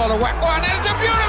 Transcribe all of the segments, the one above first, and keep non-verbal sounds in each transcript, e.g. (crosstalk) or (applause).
The way. Oh, and it's a beautiful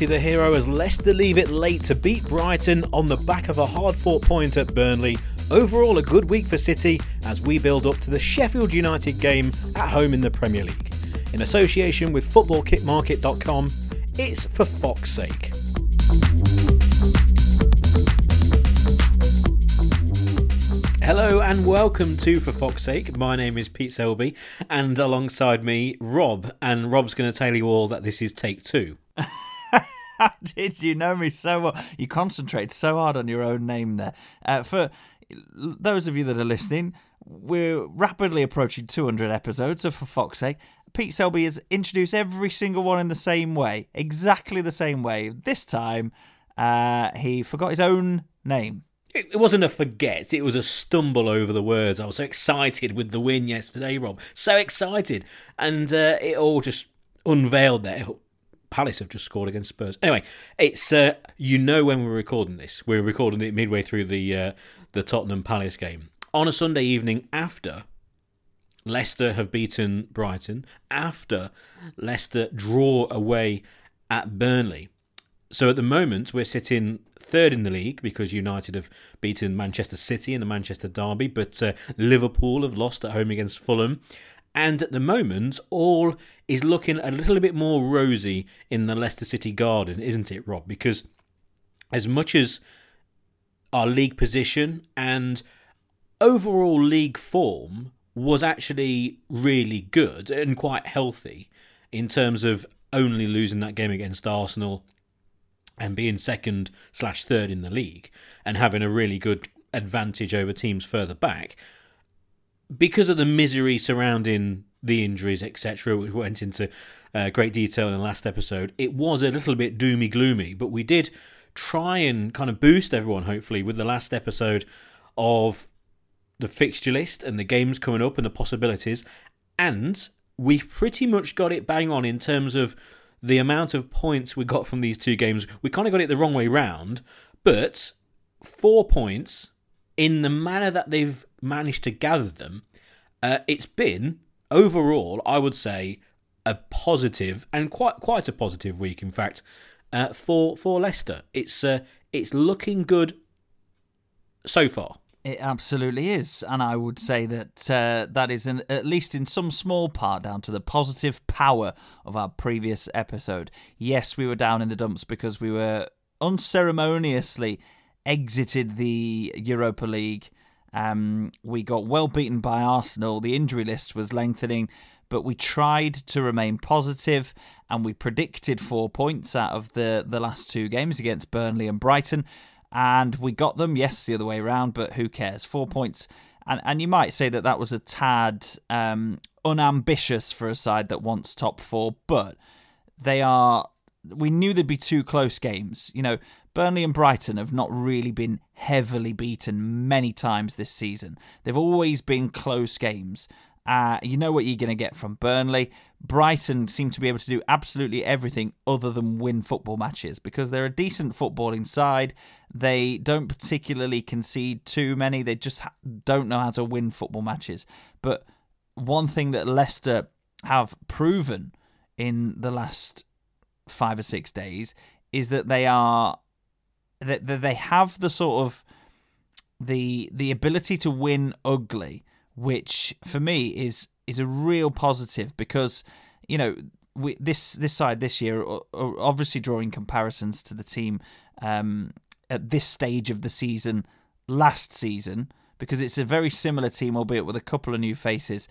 Marty the hero as Leicester leave it late to beat Brighton on the back of a hard fought point at Burnley. Overall, a good week for City as we build up to the Sheffield United game at home in the Premier League. In association with footballkitmarket.com, it's for Fox's sake. Hello and welcome to For Fox's Sake. My name is Pete Selby, and alongside me, Rob. And Rob's going to tell you all that this is take two. (laughs) How (laughs) did you know me so well? You concentrate so hard on your own name there. Uh, for those of you that are listening, we're rapidly approaching 200 episodes, so for fuck's sake, Pete Selby has introduced every single one in the same way, exactly the same way. This time, uh, he forgot his own name. It wasn't a forget, it was a stumble over the words. I was so excited with the win yesterday, Rob. So excited. And uh, it all just unveiled there. Palace have just scored against Spurs. Anyway, it's uh, you know when we're recording this. We're recording it midway through the uh, the Tottenham Palace game on a Sunday evening after Leicester have beaten Brighton, after Leicester draw away at Burnley. So at the moment we're sitting third in the league because United have beaten Manchester City in the Manchester derby, but uh, Liverpool have lost at home against Fulham. And at the moment, all is looking a little bit more rosy in the Leicester City garden, isn't it, Rob? Because as much as our league position and overall league form was actually really good and quite healthy in terms of only losing that game against Arsenal and being second slash third in the league and having a really good advantage over teams further back because of the misery surrounding the injuries etc which went into uh, great detail in the last episode it was a little bit doomy gloomy but we did try and kind of boost everyone hopefully with the last episode of the fixture list and the games coming up and the possibilities and we pretty much got it bang on in terms of the amount of points we got from these two games. We kind of got it the wrong way round, but four points in the manner that they've managed to gather them, uh, it's been overall, I would say, a positive and quite quite a positive week, in fact, uh, for for Leicester. It's uh, it's looking good so far. It absolutely is, and I would say that uh, that is, at least in some small part, down to the positive power of our previous episode. Yes, we were down in the dumps because we were unceremoniously exited the Europa League. Um, we got well beaten by Arsenal. The injury list was lengthening, but we tried to remain positive, and we predicted four points out of the the last two games against Burnley and Brighton and we got them. Yes, the other way around, but who cares? Four points, and and you might say that that was a tad um, unambitious for a side that wants top four, but they are. We knew there'd be two close games. You know, Burnley and Brighton have not really been heavily beaten many times this season. They've always been close games. Uh, you know what you're going to get from Burnley. Brighton seem to be able to do absolutely everything other than win football matches because they're a decent footballing side. They don't particularly concede too many. They just don't know how to win football matches. But one thing that Leicester have proven in the last five or six days is that they are that that they have the sort of the the ability to win ugly, which for me is is a real positive because you know we, this this side this year obviously drawing comparisons to the team um, at this stage of the season last season because it's a very similar team, albeit with a couple of new faces.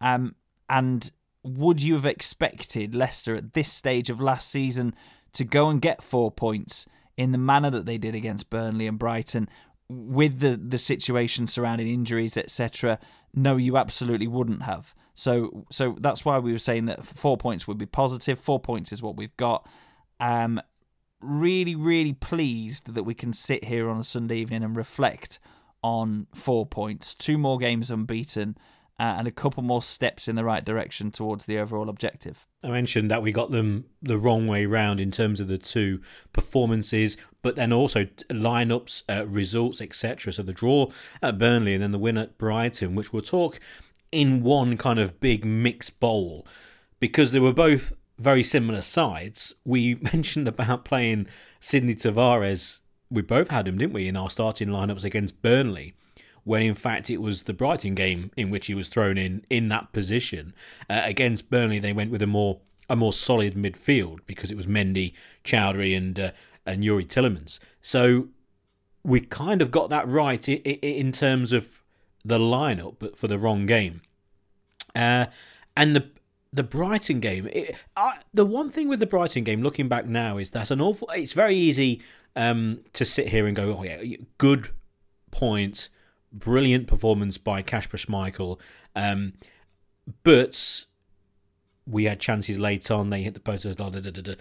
Um, and would you have expected Leicester at this stage of last season to go and get four points in the manner that they did against Burnley and Brighton, with the the situation surrounding injuries, etc.? No, you absolutely wouldn't have. So, so that's why we were saying that four points would be positive. Four points is what we've got, Um, really, really pleased that we can sit here on a Sunday evening and reflect on four points, two more games unbeaten, uh, and a couple more steps in the right direction towards the overall objective. I mentioned that we got them the wrong way round in terms of the two performances, but then also lineups, uh, results, etc. So the draw at Burnley and then the win at Brighton, which we'll talk in one kind of big mixed bowl, because they were both very similar sides. We (laughs) mentioned about playing Sidnei Tavares. We both had him, didn't we, in our starting lineups against Burnley when in fact it was the Brighton game in which he was thrown in in that position. Uh, against Burnley, they went with a more a more solid midfield because it was Mendy, Choudhury, and uh, and Youri Tielemans. So we kind of got that right in, in terms of the lineup, but for the wrong game. Uh, and the the Brighton game, it, uh, the one thing with the Brighton game, looking back now, is that an awful. It's very easy um, to sit here and go, "Oh yeah, good point, brilliant performance by Kasper Schmeichel," um, but we had chances late on. They hit the post. Da, da, da,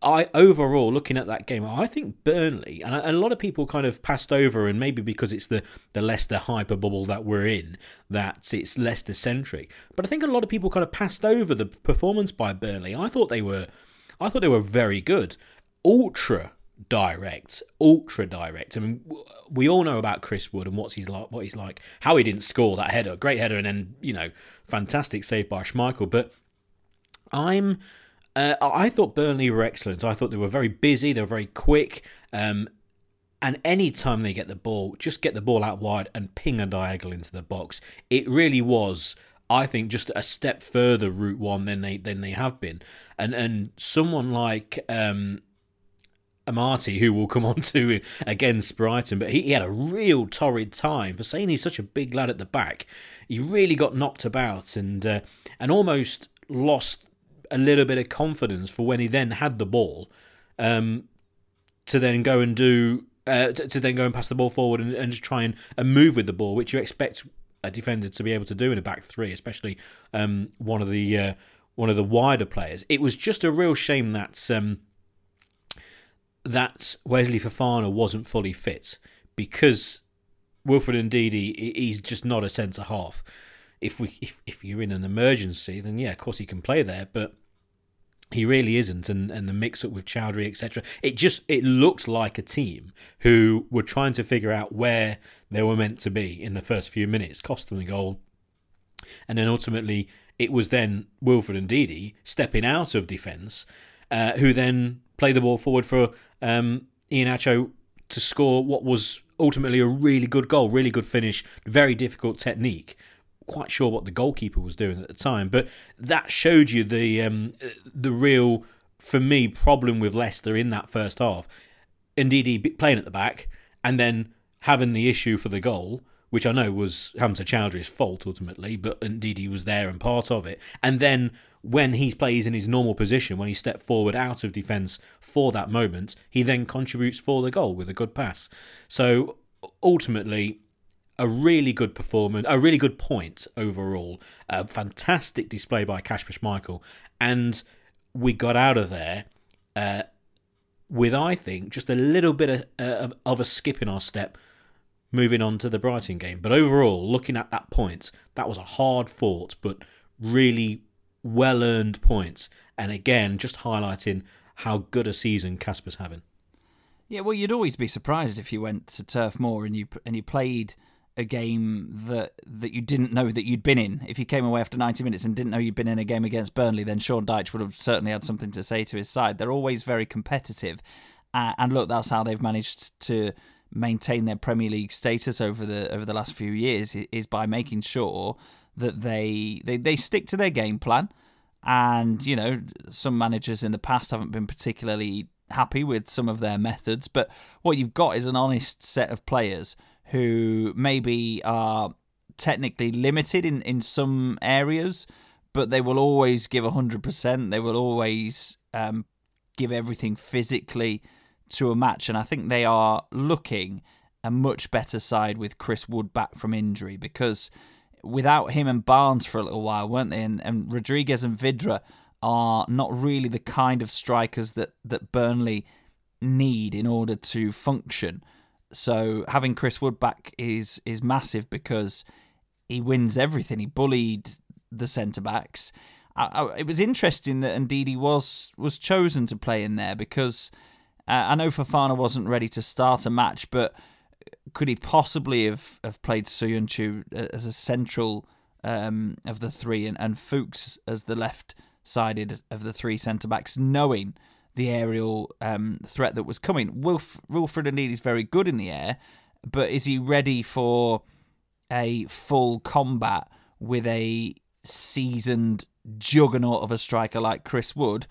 I overall looking at that game, I think Burnley and a, lot of people kind of passed over, and maybe because it's the the Leicester hyper bubble that we're in, that it's Leicester centric. But I think a lot of people kind of passed over the performance by Burnley. I thought they were, I thought they were very good, ultra direct, ultra direct. I mean, we all know about Chris Wood and what's he's like, what he's like, how he didn't score that header, great header, and then you know, fantastic save by Schmeichel. But I'm uh, I thought Burnley were excellent. I thought they were very busy. They were very quick. Um, and any time they get the ball, just get the ball out wide and ping a diagonal into the box. It really was, I think, just a step further route one than they than they have been. And and someone like um, Amartey, who we'll come (laughs) on to against Brighton, but he, he, had a real torrid time for saying he's such a big lad at the back. He really got knocked about and uh, and almost lost a little bit of confidence for when he then had the ball um, to then go and do uh, to, to, then go and pass the ball forward and, and just try and, and move with the ball, which you expect a defender to be able to do in a back three, especially um, one of the uh, one of the wider players. It was just a real shame that um, that Wesley Fofana wasn't fully fit because Wilfred Ndidi he's just not a centre half if we if, if you're in an emergency, then yeah, of course he can play there, but he really isn't and, and the mix up with Choudhury, etc. It just it looked like a team who were trying to figure out where they were meant to be in the first few minutes, cost them the goal. And then ultimately it was then Wilfred Ndidi stepping out of defence, uh, who then played the ball forward for um, Iheanacho to score what was ultimately a really good goal, really good finish, very difficult technique quite sure what the goalkeeper was doing at the time, but that showed you the um, the real, for me, problem with Leicester in that first half. Ndidi playing at the back and then having the issue for the goal, which I know was Hamza Choudhury's fault ultimately, but Ndidi was there and part of it. And then when he plays in his normal position, when he stepped forward out of defence for that moment, he then contributes for the goal with a good pass. So ultimately, a really good performance, a really good point overall. A fantastic display by Kasper Schmeichel, and we got out of there uh, with, I think, just a little bit of, uh, of a skip in our step, moving on to the Brighton game. But overall, looking at that point, that was a hard fought but really well earned points, and again, just highlighting how good a season Kasper's having. Yeah, well, you'd always be surprised if you went to Turf Moor and you and you played a game that that you didn't know that you'd been in. If you came away after 90 minutes and didn't know you'd been in a game against Burnley, then Sean Dyche would have certainly had something to say to his side. They're always very competitive, uh, and look, that's how they've managed to maintain their Premier League status over the over the last few years is by making sure that they they, they stick to their game plan. And you know, some managers in the past haven't been particularly happy with some of their methods, but what you've got is an honest set of players who maybe are technically limited in, in some areas, but they will always give 100%. They will always um, give everything physically to a match. And I think they are looking a much better side with Chris Wood back from injury because without him and Barnes for a little while, weren't they? And, and Rodriguez and Vydra are not really the kind of strikers that, that Burnley need in order to function. So having Chris Wood back is is massive because he wins everything. He bullied the centre backs. I, I, it was interesting that Ndidi was was chosen to play in there because uh, I know Fofana wasn't ready to start a match, but could he possibly have, have played Söyüncü as a central um, of the three and, and Fuchs as the left sided of the three centre backs, knowing the aerial um, threat that was coming? Wilf, Wilfred Ndidi is very good in the air, but is he ready for a full combat with a seasoned juggernaut of a striker like Chris Wood?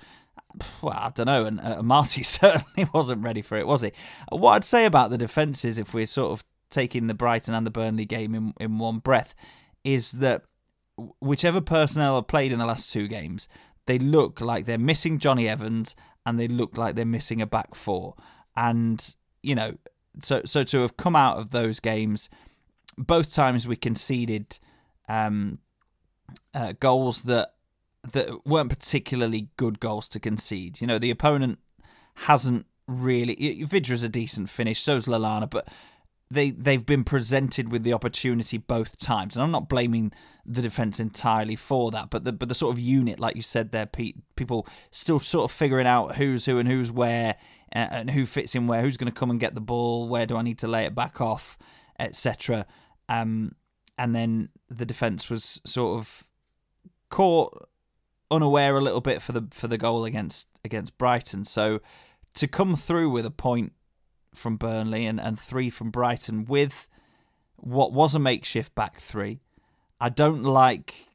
(sighs) Well, I don't know, and uh, Marty (laughs) certainly wasn't ready for it, was he? What I'd say about the defences, if we're sort of taking the Brighton and the Burnley game in, in one breath, is that whichever personnel have played in the last two games, they look like they're missing Jonny Evans and they look like they're missing a back four. And, you know, so so to have come out of those games, both times we conceded um, uh, goals that that weren't particularly good goals to concede. You know, the opponent hasn't really. Vydra's a decent finish, so's Lallana, but they they've been presented with the opportunity both times, and I'm not blaming the defense entirely for that, but the but the sort of unit, like you said there, Pete, people still sort of figuring out who's who and who's where, and who fits in where, who's going to come and get the ball, where do I need to lay it back off, etc. Um, and then the defense was sort of caught unaware a little bit for the for the goal against against Brighton. So to come through with a point from Burnley and, and three from Brighton with what was a makeshift back three. I don't like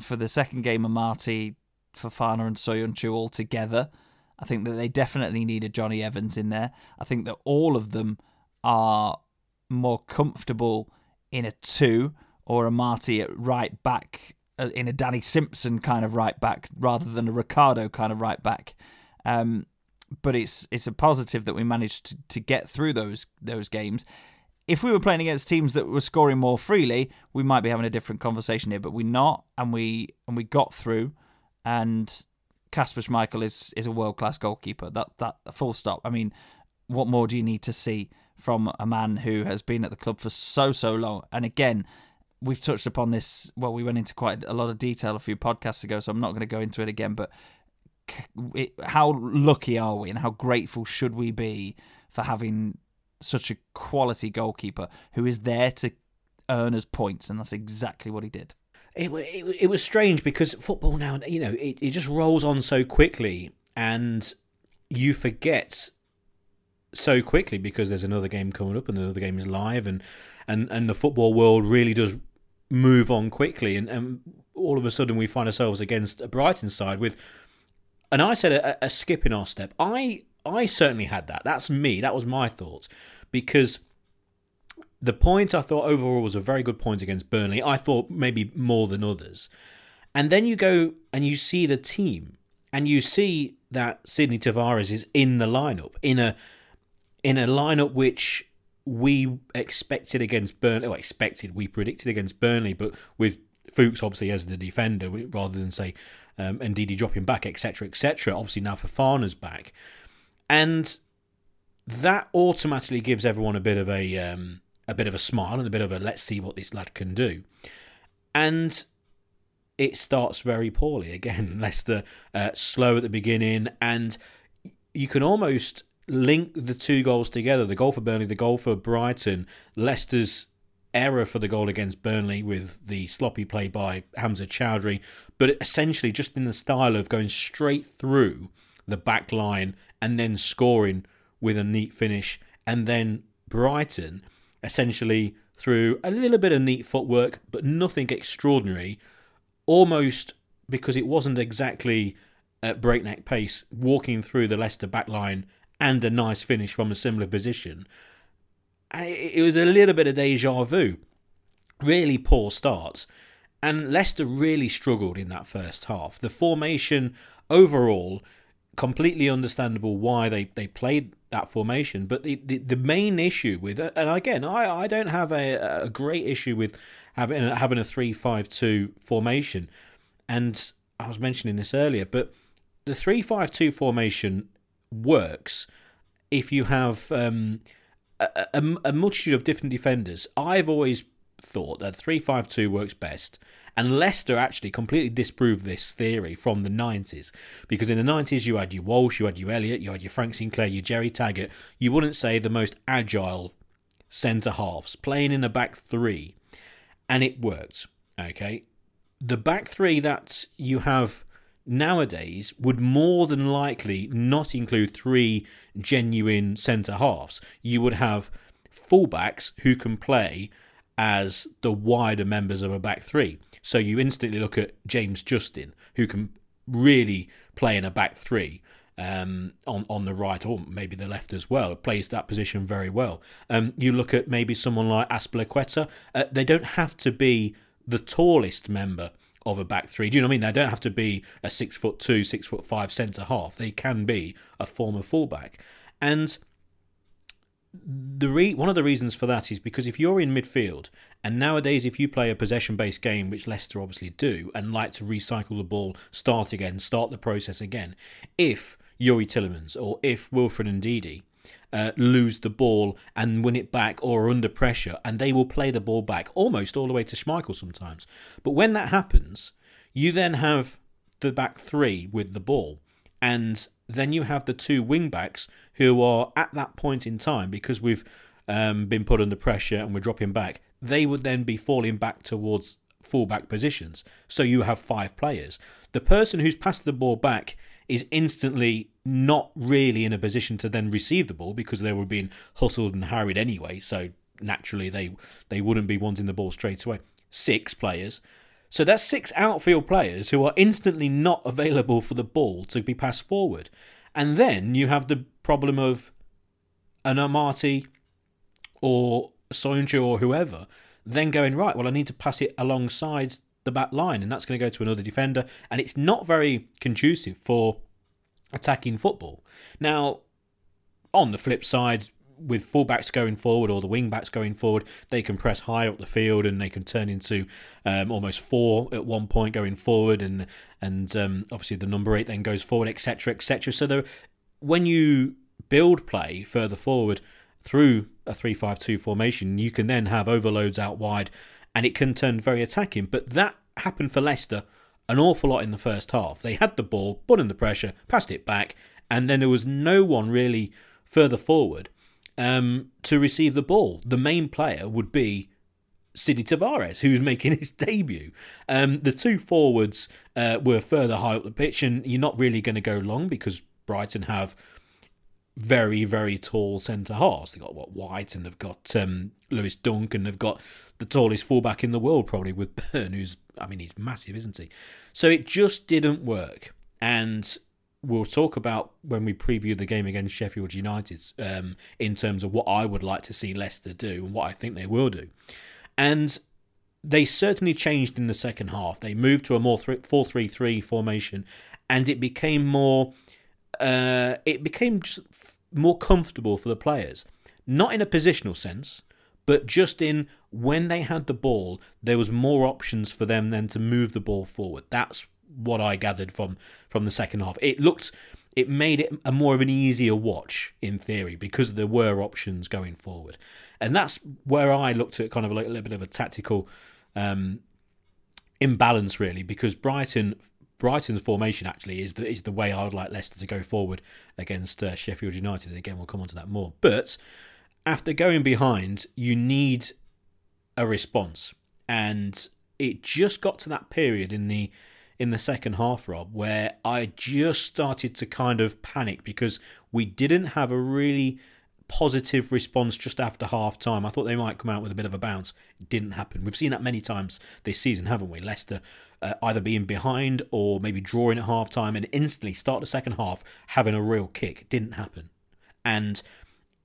for the second game of Marty, Fofana and Söyüncü all together. I think that they definitely need a Jonny Evans in there. I think that all of them are more comfortable in a two or Amartey at right back in a Danny Simpson kind of right back rather than a Ricardo kind of right back. Um, but it's it's a positive that we managed to, to get through those those games. If we were playing against teams that were scoring more freely, we might be having a different conversation here. But we're not, and we and we got through. And Kasper Schmeichel is is a world class goalkeeper. That that full stop. I mean, what more do you need to see from a man who has been at the club for so so long? And again, we've touched upon this. Well, we went into quite a lot of detail a few podcasts ago, so I'm not going to go into it again. But how lucky are we and how grateful should we be for having such a quality goalkeeper who is there to earn us points and that's exactly what he did it, it, it was strange because football now you know it, it just rolls on so quickly and you forget so quickly because there's another game coming up and another game is live and and and the football world really does move on quickly and, and all of a sudden we find ourselves against a Brighton side with and I said a, a skip in our step. I I certainly had that. That's me. That was my thoughts because the point I thought overall was a very good point against Burnley. I thought maybe more than others. And then you go and you see the team and you see that Sidnei Tavares is in the lineup in a in a lineup which we expected against Burnley. Well, expected we predicted against Burnley, but with Fuchs obviously as the defender rather than say um, and dropping back, etc., etc. Obviously now Fofana's back, and that automatically gives everyone a bit of a um, a bit of a smile and a bit of a let's see what this lad can do, and it starts very poorly again. (laughs) Leicester uh, slow at the beginning, and you can almost link the two goals together: the goal for Burnley, the goal for Brighton, Leicester's error for the goal against Burnley with the sloppy play by Hamza Choudhury, but essentially just in the style of going straight through the back line and then scoring with a neat finish. And then Brighton essentially through a little bit of neat footwork, but nothing extraordinary, almost because it wasn't exactly at breakneck pace, walking through the Leicester back line and a nice finish from a similar position it was a little bit of deja vu. Really poor starts. And Leicester really struggled in that first half. The formation overall, completely understandable why they, they played that formation. But the, the, the main issue with it, and again, I, I don't have a, a great issue with having, having a 3 5 2 formation. And I was mentioning this earlier, but the three-five-two formation works if you have um, a, a, a multitude of different defenders. I've always thought that three-five-two works best. And Leicester actually completely disproved this theory from the 90s. Because in the 90s, you had your Walsh, you had your Elliott, you had your Frank Sinclair, your Gerry Taggart. You wouldn't say the most agile centre halves playing in a back three. And it worked. Okay. The back three that you have nowadays would more than likely not include three genuine centre halves. You would have fullbacks who can play as the wider members of a back three. So you instantly look at James Justin, who can really play in a back three um, on on the right or maybe the left as well. Plays that position very well. Um, you look at maybe someone like Azpilicueta. Uh, they don't have to be the tallest member of a back three. Do you know what I mean? They don't have to be a six foot two, six foot five centre half. They can be a former fullback, and the re- one of the reasons for that is because if you're in midfield and nowadays if you play a possession based game which Leicester obviously do and like to recycle the ball start again start the process again if Youri Tielemans or if Wilfred Ndidi uh, lose the ball and win it back or are under pressure and they will play the ball back almost all the way to Schmeichel sometimes but when that happens you then have the back three with the ball and then you have the two wing backs who are at that point in time because we've um, been put under pressure and we're dropping back. They would then be falling back towards fullback positions. So you have five players. The person who's passed the ball back is instantly not really in a position to then receive the ball because they were being hustled and harried anyway. So naturally they they wouldn't be wanting the ball straight away. Six players. So that's six outfield players who are instantly not available for the ball to be passed forward. And then you have the problem of an Amartey or Söyüncü or whoever then going, right, well, I need to pass it alongside the back line, and that's going to go to another defender. And it's not very conducive for attacking football. Now, on the flip side, with fullbacks going forward or the wing backs going forward, they can press high up the field and they can turn into um, almost four at one point going forward, and and um, obviously the number eight then goes forward, etc., etc. So when you build play further forward through a three-five-two formation, you can then have overloads out wide, and it can turn very attacking. But that happened for Leicester an awful lot in the first half. They had the ball, put in the pressure, passed it back, and then there was no one really further forward um, to receive the ball. The main player would be Sidi Tavares, who's making (laughs) his debut. Um, the two forwards uh, were further high up the pitch, and you're not really going to go long because Brighton have very, very tall centre halves. They've got what White, and they've got um, Lewis Dunk, and they've got the tallest fullback in the world, probably with Burn, who's I mean he's massive, isn't he? So it just didn't work, and we'll talk about when we preview the game against Sheffield United um, in terms of what I would like to see Leicester do and what I think they will do. And they certainly changed in the second half. They moved to a more 4 3 3 formation and it became more. Uh, it became more comfortable for the players. Not in a positional sense, but just in when they had the ball, there was more options for them than to move the ball forward. That's what I gathered from from the second half. It looked it made it a more of an easier watch in theory because there were options going forward, and that's where I looked at kind of like a little bit of a tactical um, imbalance really because Brighton. Brighton's formation actually is the is the way I would like Leicester to go forward against uh, Sheffield United. And again, we'll come on to that more. But after going behind, you need a response, and it just got to that period in the in the second half, Rob, where I just started to kind of panic because we didn't have a really positive response just after half time. I thought they might come out with a bit of a bounce. It didn't happen. We've seen that many times this season, haven't we? Leicester uh, either being behind or maybe drawing at half time and instantly start the second half having a real kick. It didn't happen. And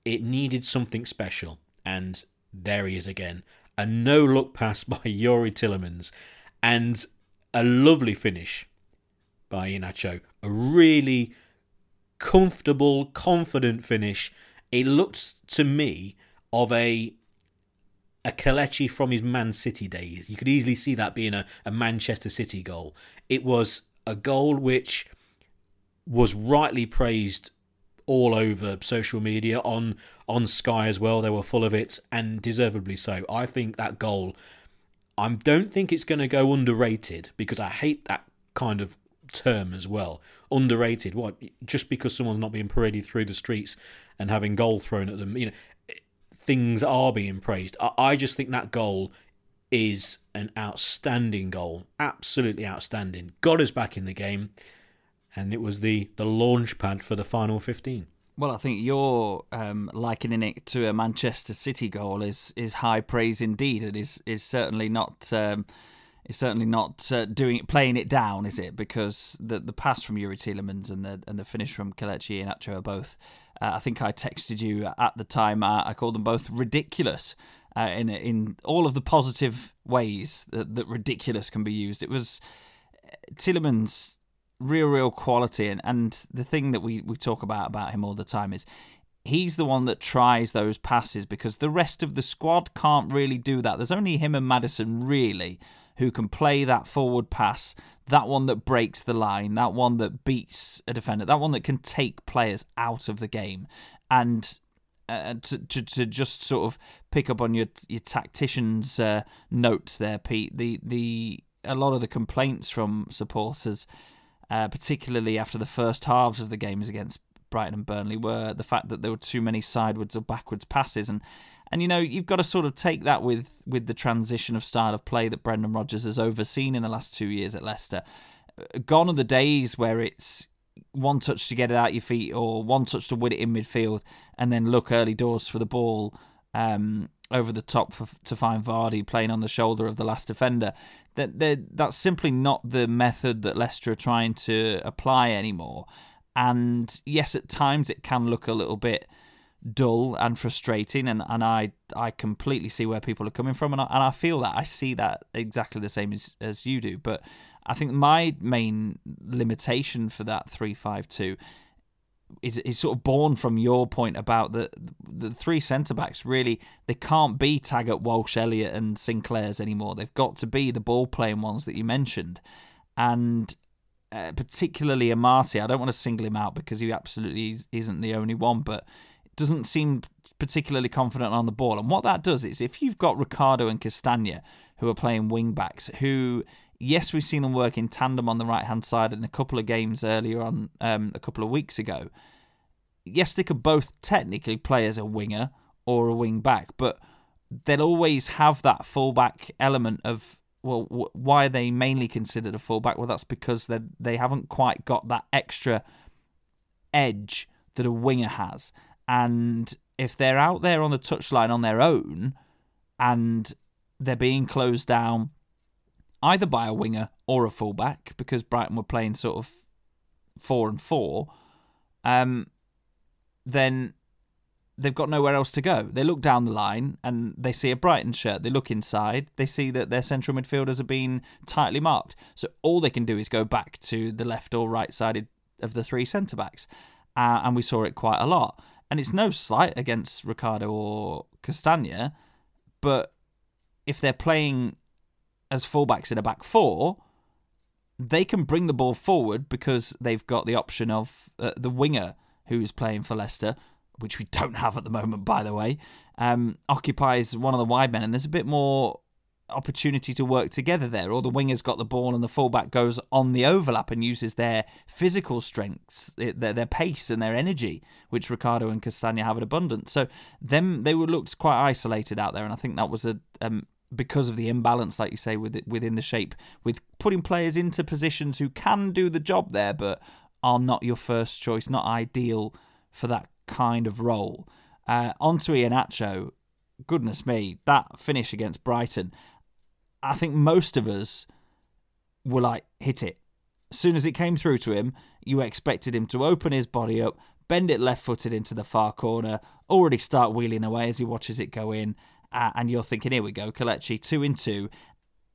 it needed something special. And there he is again. A no look pass (laughs) by Youri Tielemans. And a lovely finish by Iheanacho. A really comfortable, confident finish. It looked to me of a a Kelechi from his Man City days. You could easily see that being a, a Manchester City goal. It was a goal which was rightly praised all over social media on on Sky as well. They were full of it, and deservedly so. I think that goal. I don't think it's going to go underrated because I hate that kind of term as well. Underrated. What? Just because someone's not being paraded through the streets and having goal thrown at them, you know, things are being praised. I, I just think that goal is an outstanding goal. Absolutely outstanding. Got us back in the game and it was the the launch pad for the final 15. Well, I think you're um, likening it to a Manchester City goal is is high praise indeed. And It is is certainly not um, is certainly not uh, doing playing it down, is it? Because the the pass from Youri Tielemans and the and the finish from Kelechi Iheanacho are both. Uh, I think I texted you at the time. Uh, I called them both ridiculous. Uh, in in all of the positive ways that, that ridiculous can be used. It was uh, Tielemans real, real quality. And, and the thing that we, we talk about about him all the time is he's the one that tries those passes because the rest of the squad can't really do that. There's only him and Maddison, really who can play that forward pass, that one that breaks the line, that one that beats a defender, that one that can take players out of the game. And uh, to, to to just sort of pick up on your your tactician's uh, notes there, Pete. The the a lot of the complaints from supporters uh, particularly after the first halves of the games against Brighton and Burnley, were the fact that there were too many sidewards or backwards passes. And and you know you've got to sort of take that with with the transition of style of play that Brendan Rodgers has overseen in the last two years at Leicester. Uh, gone are the days where it's one touch to get it out your feet or one touch to win it in midfield and then look early doors for the ball um, over the top for, to find Vardy playing on the shoulder of the last defender that that's simply not the method that Leicester are trying to apply anymore. And yes, at times it can look a little bit dull and frustrating, and, and I I completely see where people are coming from, and I, and I feel that I see that exactly the same as as you do. But I think my main limitation for that three five two is, is sort of born from your point about the the three centre backs. Really, they can't be Taggart, Walsh, Elliott, and Sinclair's anymore. They've got to be the ball playing ones that you mentioned, and uh, particularly Amartey. I don't want to single him out because he absolutely isn't the only one, but doesn't seem particularly confident on the ball. And what that does is if you've got Ricardo and Castagna who are playing wing backs who yes, we've seen them work in tandem on the right hand side in a couple of games earlier on, um, a couple of weeks ago. Yes, they could both technically play as a winger or a wing back, but they'll always have that fullback element of well, why are they mainly considered a fullback? Well, that's because they they haven't quite got that extra edge that a winger has, and if they're out there on the touchline on their own, and they're being closed down either by a winger or a fullback because Brighton were playing sort of four and four, um, then they've got nowhere else to go. They look down the line and they see a Brighton shirt. They look inside. They see that their central midfielders are being tightly marked. So all they can do is go back to the left or right sided of the three centre backs. Uh, and we saw it quite a lot. And it's no slight against Ricardo or Castagna, but if they're playing as fullbacks in a back four, they can bring the ball forward because they've got the option of uh, the winger who's playing for Leicester, which we don't have at the moment, by the way, um, occupies one of the wide men, and there's a bit more opportunity to work together there. Or the winger's got the ball and the fullback goes on the overlap and uses their physical strengths, their, their pace and their energy, which Ricardo and Castagna have in abundance. So them they were looked quite isolated out there, and I think that was a um, because of the imbalance, like you say, with it, within the shape, with putting players into positions who can do the job there, but are not your first choice, not ideal for that kind of role. Uh, onto Iheanacho, goodness me, that finish against Brighton, I think most of us were like, hit it. As soon as it came through to him, you expected him to open his body up, bend it left footed into the far corner, already start wheeling away as he watches it go in, uh, and you're thinking, here we go, Kelechi, two in two.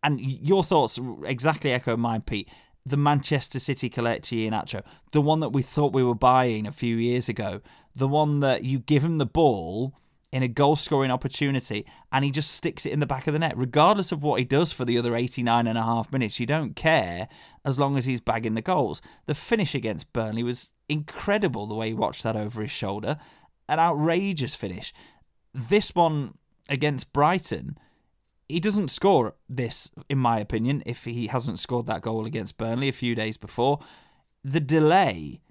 And your thoughts exactly echo mine, Pete. The Manchester City Kelechi Iheanacho, the one that we thought we were buying a few years ago, the one that you give him the ball in a goal scoring opportunity and he just sticks it in the back of the net, regardless of what he does for the other 89 and a half minutes. You don't care as long as he's bagging the goals. The finish against Burnley was incredible the way he watched that over his shoulder. An outrageous finish. This one against Brighton, he doesn't score this, in my opinion, if he hasn't scored that goal against Burnley a few days before. The delay,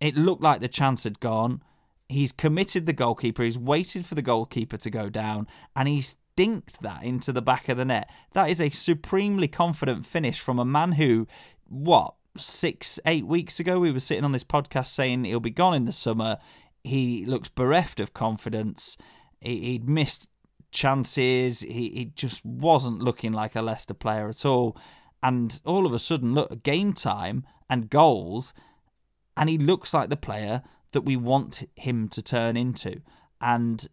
it looked like the chance had gone he's committed the goalkeeper, he's waited for the goalkeeper to go down, and he's dinked that into the back of the net. That is a supremely confident finish from a man who, what, six, eight weeks ago, we were sitting on this podcast saying he'll be gone in the summer. He looks bereft of confidence. He, would missed chances. He, he just wasn't looking like a Leicester player at all. And all of a sudden, look, game time and goals, and he looks like the player that we want him to turn into. And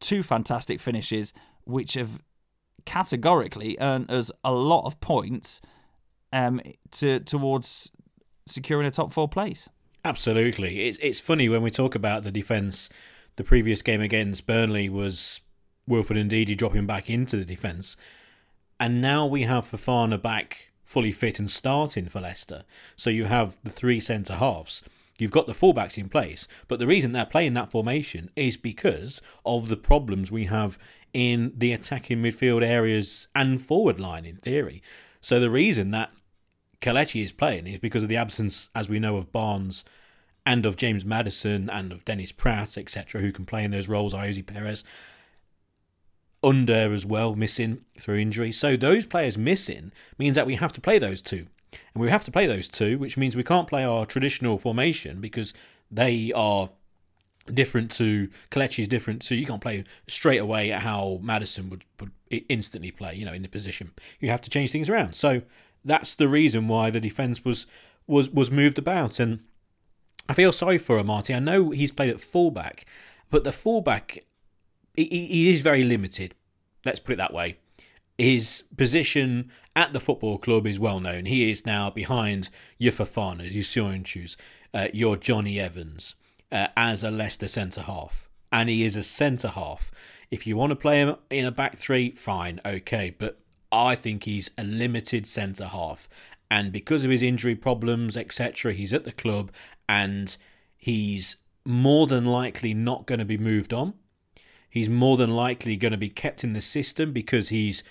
two fantastic finishes, which have categorically earned us a lot of points um, to towards securing a top four place. Absolutely, it's it's funny when we talk about the defence. The previous game against Burnley was Wilfred and Ndidi dropping back into the defence, and now we have Fofana back fully fit and starting for Leicester. So you have the three centre halves. You've got the fullbacks in place, but the reason they're playing that formation is because of the problems we have in the attacking midfield areas and forward line, in theory. So the reason that Kelechi is playing is because of the absence, as we know, of Barnes and of James Maddison and of Dennis Praet, etc., who can play in those roles, Ayoze Perez. Under as well, missing through injury. So those players missing means that we have to play those two and we have to play those two, which means we can't play our traditional formation because they are different to Kelechi is different to you can't play straight away how Maddison would, would instantly play, you know, in the position. You have to change things around. So that's the reason why the defence was was was moved about. And I feel sorry for Amartey. I know he's played at fullback, but the fullback he, he is very limited. Let's put it that way his position at the football club is well known. He is now behind your Fofanas, your uh, your Jonny Evans uh, as a Leicester centre half. And he is a centre half. If you want to play him in a back three, fine, okay. But I think he's a limited centre half. And because of his injury problems, etc., he's at the club and he's more than likely not going to be moved on. He's more than likely going to be kept in the system because he's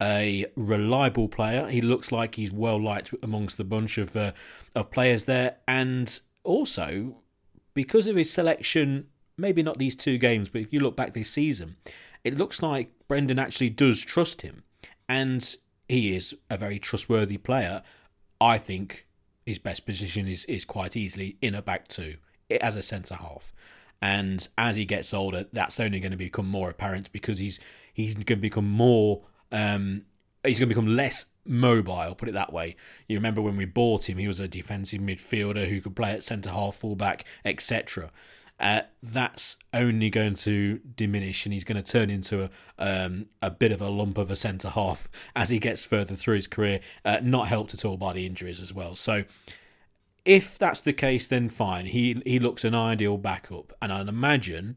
a reliable player. He looks like he's well liked amongst the bunch of uh, of players there, and also because of his selection, maybe not these two games, but if you look back this season, it looks like Brendan actually does trust him, and he is a very trustworthy player. I think his best position is is quite easily in a back two as a centre half. And as he gets older, that's only going to become more apparent because he's he's going to become more um, he's going to become less mobile, put it that way. You remember when we bought him, he was a defensive midfielder who could play at centre half, fullback, etc. Uh, that's only going to diminish, and he's going to turn into a um, a bit of a lump of a centre half as he gets further through his career. Uh, not helped at all by the injuries as well. So, if that's the case, then fine. He he looks an ideal backup, and I'd imagine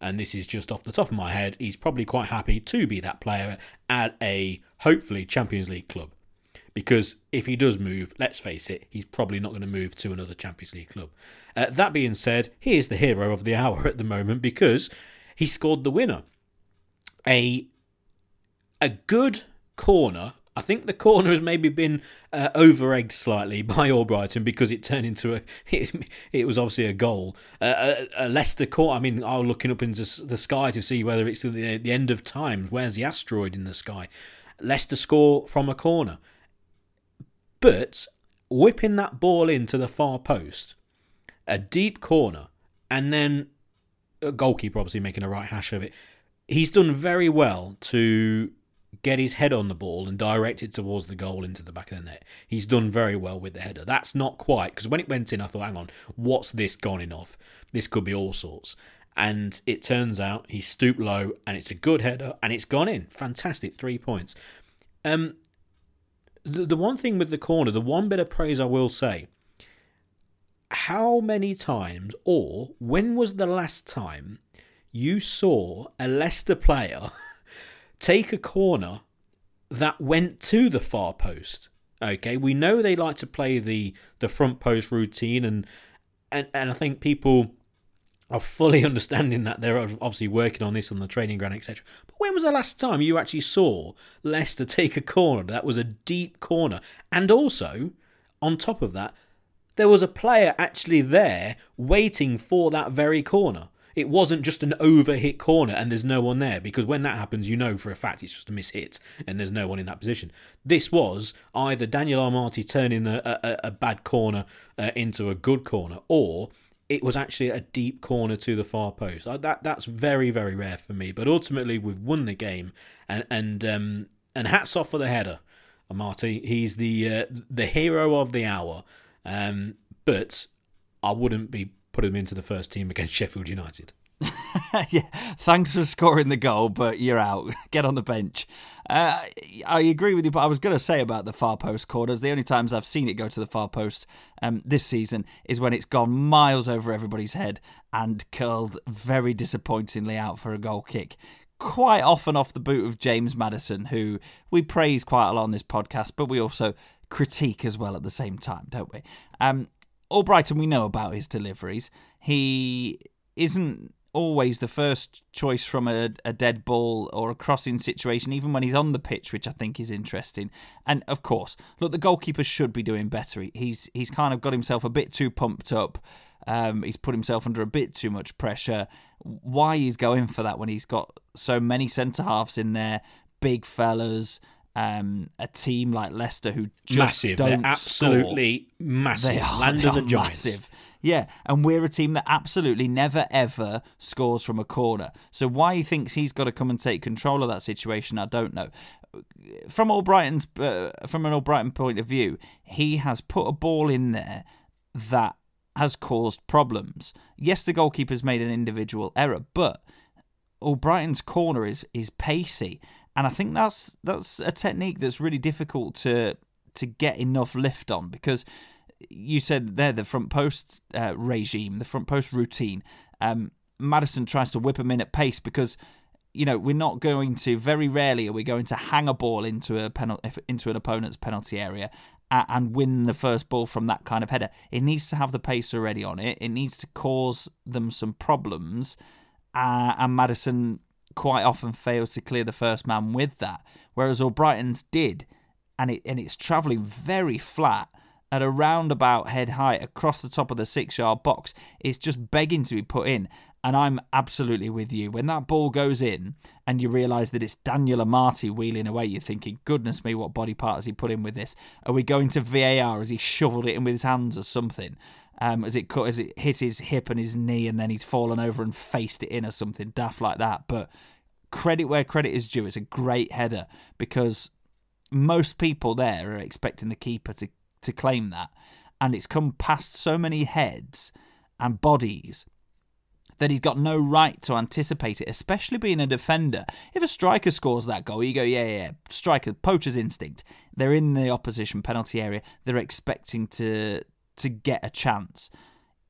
and this is just off the top of my head, he's probably quite happy to be that player at a hopefully Champions League club. Because if he does move, let's face it, he's probably not going to move to another Champions League club. Uh, that being said, he is the hero of the hour at the moment because he scored the winner. A a good corner I think the corner has maybe been uh, over egged slightly (laughs) by Albrighton because it turned into a. (laughs) It, it was obviously a goal. Uh, a, a, Leicester corner. I mean, I was looking up into the sky to see whether it's the, the end of time. Where's the asteroid in the sky? Leicester score from a corner. But whipping that ball into the far post, a deep corner, and then a goalkeeper obviously making a right hash of it. He's done very well to get his head on the ball and direct it towards the goal into the back of the net. He's done very well with the header. That's not quite because when it went in, I thought, hang on, what's this gone in off? This could be all sorts. And it turns out he stooped low and it's a good header and it's gone in. Fantastic, three points. Um, the, the one thing with the corner, the one bit of praise I will say, how many times or when was the last time you saw a Leicester player (laughs) take a corner that went to the far post. Okay, we know they like to play the the front post routine, and and and I think people are fully (laughs) understanding that they're obviously working on this on the training ground, etc. But when was the last time you actually saw Leicester take a corner that was a deep corner, and also on top of that, there was a player actually there waiting for that very corner. It wasn't just an overhit corner and there's no one there because when that happens, you know for a fact it's just a mishit and there's no one in that position. This was either Daniel Amartey turning a, a, a bad corner uh, into a good corner or it was actually a deep corner to the far post. That that's very very rare for me. But ultimately, we've won the game, and and um, and hats off for the header, Amartey. He's the uh, the hero of the hour. Um, but I wouldn't be putting him into the first team against (laughs) Sheffield United. (laughs) yeah, thanks for scoring the goal, but you're out. (laughs) Get on the bench. Uh, I agree with you, but I was going to say about the far post corners. The only times I've seen it go to the far post um, this season is when it's gone miles over everybody's head and curled very disappointingly out for a goal kick. Quite often off the boot of James Maddison, who we praise quite a lot on this podcast, but we also critique as well at the same time, don't we? Um, Albrighton, we know about his deliveries. He isn't always the first choice from a, a dead ball or a crossing situation, even when he's on the pitch, which I think is interesting. And of course, look, the goalkeeper should be doing better. He's he's kind of got himself a bit too pumped up. Um, he's put himself under a bit too much pressure. Why he's going for that when he's got so many centre halves in there, big fellas, um, a team like Leicester who just massive. don't They're absolutely score. massive. They are, Land they of the Giants. massive. Yeah, and we're a team that absolutely never ever scores from a corner. So why he thinks he's got to come and take control of that situation, I don't know. From Albrighton's, uh, from an Albrighton point of view, he has put a ball in there that has caused problems. Yes, the goalkeeper's made an individual error, but Albrighton's corner is is pacey, and I think that's that's a technique that's really difficult to to get enough lift on because you said there the front post uh, regime, the front post routine. Um, Maddison tries to whip him in at pace because you know we're not going to very rarely are we going to hang a ball into a penalty into an opponent's penalty area and win the first ball from that kind of header. It needs to have the pace already on it. It needs to cause them some problems, uh, and Maddison quite often fails to clear the first man with that, whereas Albrighton's did, and it and it's travelling very flat at a roundabout head height across the top of the six yard box. It's just begging to be put in. And I'm absolutely with you. When that ball goes in and you realise that it's Daniel Amartey wheeling away, you're thinking, goodness me, what body part has he put in with this? Are we going to VAR? Has he shoveled it in with his hands or something? Um, has it cut, has it hit his hip and his knee and then he's fallen over and faced it in or something daft like that? But credit where credit is due. It's a great header because most people there are expecting the keeper to, to claim that. And it's come past so many heads and bodies that he's got no right to anticipate it, especially being a defender. If a striker scores that goal, you go, yeah, yeah, striker, poacher's instinct. They're in the opposition penalty area. They're expecting to to get a chance.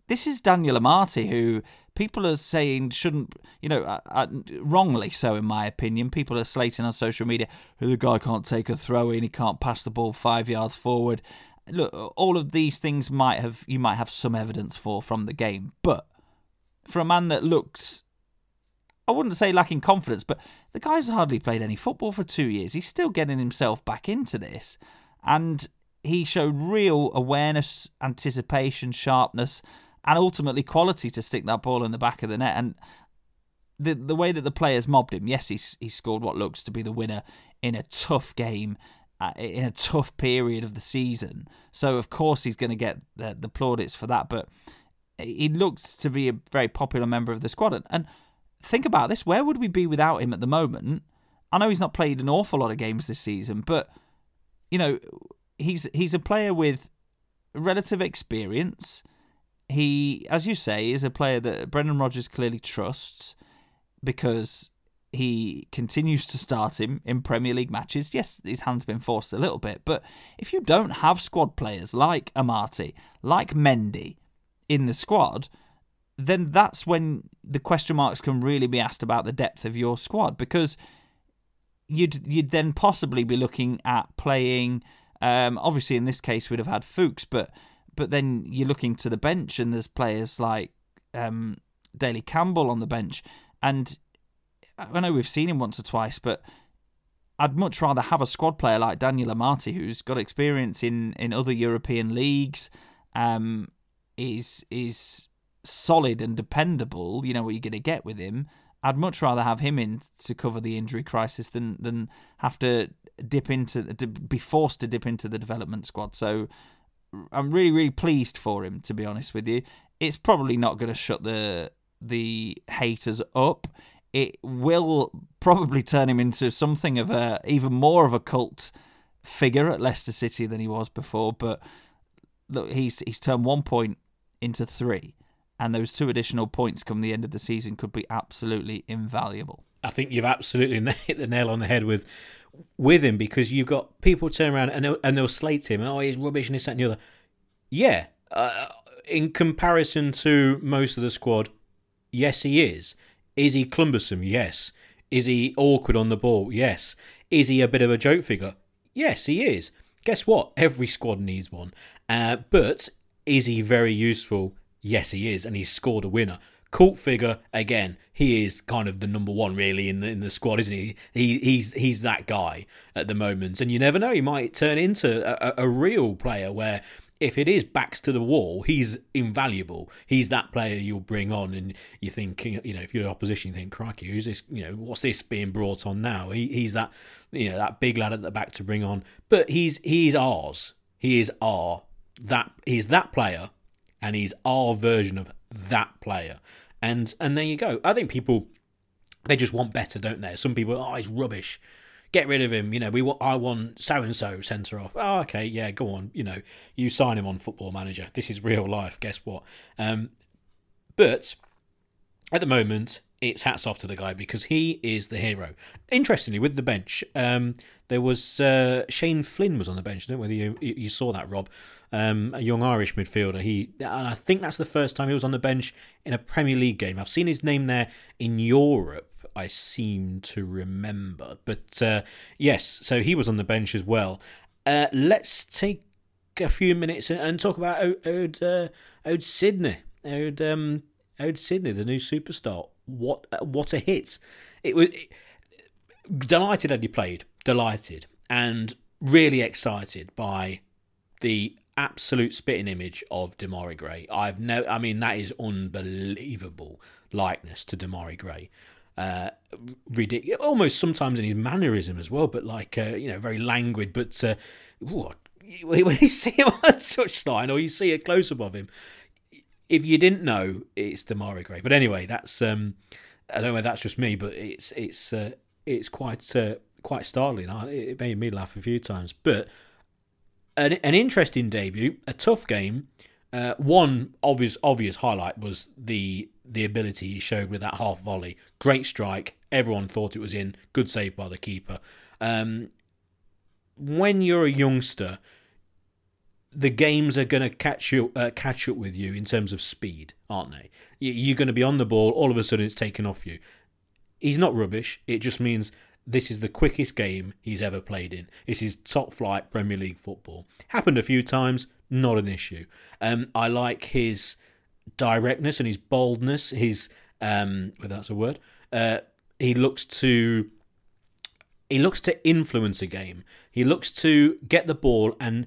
This is Daniel Amartey, who people are saying shouldn't, you know, uh, uh, wrongly so, in my opinion. People are slating on social media, who the guy can't take a throw in, he can't pass the ball five yards forward. Look, all of these things might have you might have some evidence for from the game, but for a man that looks, I wouldn't say lacking confidence, but the guy's hardly played any football for two years. He's still getting himself back into this, and he showed real awareness, anticipation, sharpness, and ultimately quality to stick that ball in the back of the net. And the the way that the players mobbed him, yes, he's he scored what looks to be the winner in a tough game. Uh, in a tough period of the season, so of course he's going to get the, the plaudits for that. But he looks to be a very popular member of the squad. And, and think about this: where would we be without him at the moment? I know he's not played an awful lot of games this season, but you know he's he's a player with relative experience. He, as you say, is a player that Brendan Rodgers clearly trusts because he continues to start him in Premier League matches. Yes, his hand's been forced a little bit, but if you don't have squad players like Amartey, like Mendy in the squad, then that's when the question marks can really be asked about the depth of your squad because you'd you'd then possibly be looking at playing. Um, obviously, in this case, we'd have had Fuchs, but but then you're looking to the bench, and there's players like um, Daley Campbell on the bench, and I know we've seen him once or twice, but I'd much rather have a squad player like Daniel Amartey, who's got experience in, in other European leagues, um, is is solid and dependable. You know what you're going to get with him. I'd much rather have him in to cover the injury crisis than than have to dip into to be forced to dip into the development squad. So I'm really really pleased for him. To be honest with you, it's probably not going to shut the the haters up. It will probably turn him into something of a even more of a cult figure at Leicester City than he was before. But look, he's he's turned one point into three, and those two additional points come the end of the season could be absolutely invaluable. I think you've absolutely (laughs) hit the nail on the head with with him because you've got people turn around and they'll, and they'll slate him. and Oh, he's rubbish and this that and the other. Yeah, uh, in comparison to most of the squad, yes, he is. Is he cumbersome? Yes. Is he awkward on the ball? Yes. Is he a bit of a joke figure? Yes, he is. Guess what? Every squad needs one. Uh, but is he very useful? Yes, he is, and he's scored a winner. Cult figure again. He is kind of the number one really in the in the squad, isn't he? He he's he's that guy at the moment, and you never know. He might turn into a, a, real player where if it is backs to the wall, he's invaluable. He's that player you'll bring on, and you think, you know, if you're opposition, you think, crikey, who's this? You know, what's this being brought on now? He, he's that, you know, that big lad at the back to bring on. But he's he's ours. He is our that he's that player, and he's our version of that player. And and there you go. I think people they just want better, don't they? Some people, oh, he's rubbish get rid of him. You know, we want, I want so and so centre off. Oh, okay, yeah, go on. You know, you sign him on Football Manager. This is real life. Guess what? Um, but at the moment, it's hats off to the guy because he is the hero. Interestingly, with the bench, um, there was uh, Shane Flynn was on the bench. I don't know whether you you saw that, Rob. Um, a young Irish midfielder. He and I think that's the first time he was on the bench in a Premier League game. I've seen his name there in Europe I seem to remember. But uh, yes, so he was on the bench as well. Uh, let's take a few minutes and, talk about Ode, uh, Sidnei. Ode, um, Sidnei, the new superstar. What what a hit! It was it, delighted that he played, delighted, and really excited by the absolute spitting image of Demarai Gray. I've no, I mean that is unbelievable likeness to Demarai Gray uh, ridiculous, almost sometimes in his mannerism as well, but like uh, you know, very languid. But uh, what when you see him (laughs) on touchline or you see a close up of him, if you didn't know, it's Demarai Gray. But anyway, that's um, I don't know that's just me, but it's it's uh, it's quite uh, quite startling. It made me laugh a few times. But an an interesting debut, a tough game. Uh, one obvious obvious highlight was the the ability he showed with that half volley. Great strike. Everyone thought it was in. Good save by the keeper. Um, when you're a youngster, the games are going to catch you uh, catch up with you in terms of speed, aren't they? You're going to be on the ball. All of a sudden, it's taken off you. He's not rubbish. It just means this is the quickest game he's ever played in. This is top flight Premier League football. Happened a few times, not an issue. Um, I like his directness and his boldness, his um, that's a word, uh, he looks to he looks to influence a game. He looks to get the ball and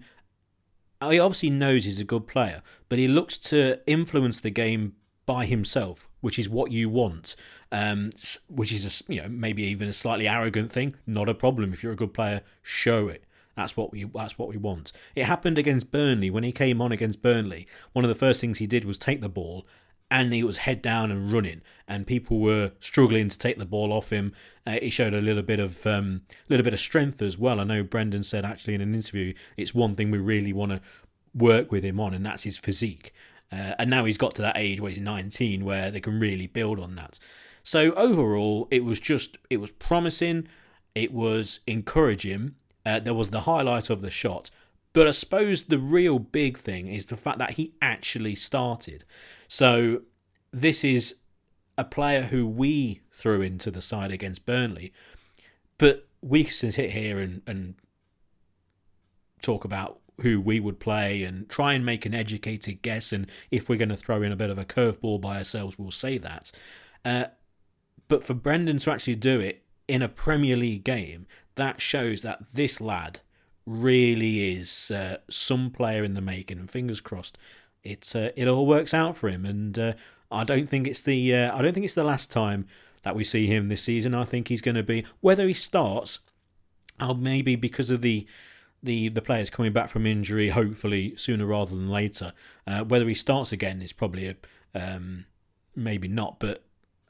he obviously knows he's a good player, but he looks to influence the game by himself, which is what you want. Um, which is a, you know maybe even a slightly arrogant thing. Not a problem if you're a good player. Show it. That's what we that's what we want. It happened against Burnley when he came on against Burnley. One of the first things he did was take the ball and he was head down and running, and people were struggling to take the ball off him. Uh, he showed a little bit of um, little bit of strength as well. I know Brendan said actually in an interview, it's one thing we really want to work with him on, and that's his physique. Uh, and now he's got to that age where he's 19, where they can really build on that. So overall, it was just it was promising, it was encouraging, uh, there was the highlight of the shot. But I suppose the real big thing is the fact that he actually started. So this is a player who we threw into the side against Burnley, but we can sit here and, and talk about who we would play and try and make an educated guess. And if we're going to throw in a bit of a curveball by ourselves, we'll say that. Uh, but for Brendan to actually do it in a Premier League game, that shows that this lad really is uh, some player in the making. And fingers crossed, it's uh, it all works out for him. And uh, I don't think it's the uh, I don't think it's the last time that we see him this season. I think he's going to be whether he starts, or maybe because of the the the players coming back from injury, hopefully sooner rather than later. Uh, whether he starts again is probably a um, maybe not, but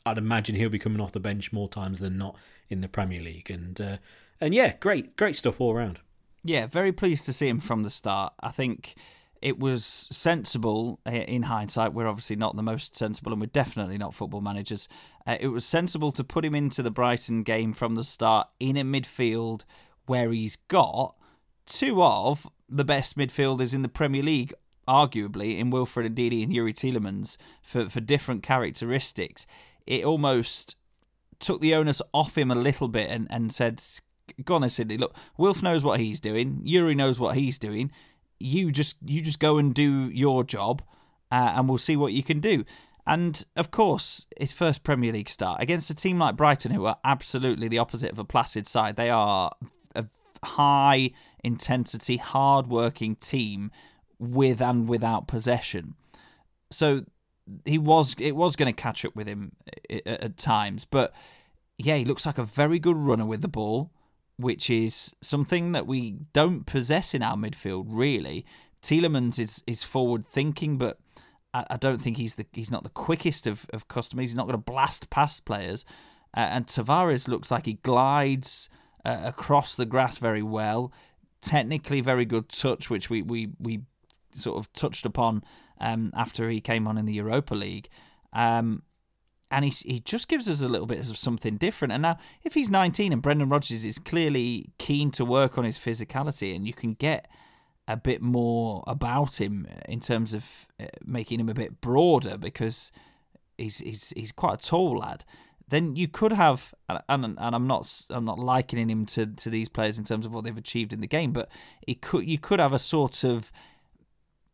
I'd imagine he'll be coming off the bench more times than not in the Premier League. And uh, and yeah, great great stuff all around. Yeah, very pleased to see him from the start. I think it was sensible in hindsight. We're obviously not the most sensible, and we're definitely not football managers. Uh, it was sensible to put him into the Brighton game from the start in a midfield where he's got two of the best midfielders in the Premier League, arguably, in Wilfred Ndidi and Youri Tielemans for, for different characteristics. It almost took the onus off him a little bit and, and said, Go on then, Sidnei. Look, Wilf knows what he's doing. Youri knows what he's doing. You just you just go and do your job, uh, and we'll see what you can do. And of course, his first Premier League start against a team like Brighton, who are absolutely the opposite of a placid side. They are a high intensity, hard working team with and without possession. So he was it was going to catch up with him at times, but yeah, he looks like a very good runner with the ball, which is something that we don't possess in our midfield really. Tielemans is is forward thinking, but I, I don't think he's the he's not the quickest of of customers. He's not going to blast past players, uh, and Tavares looks like he glides uh, across the grass very well technically very good touch, which we we, we sort of touched upon um, after he came on in the Europa League. Um, and he, he just gives us a little bit of something different. And now, if he's 19 and Brendan Rodgers is clearly keen to work on his physicality, and you can get a bit more about him in terms of uh, making him a bit broader because he's he's he's quite a tall lad then you could have, and, and I'm not I'm not likening him to, to these players in terms of what they've achieved in the game, but it could you could have a sort of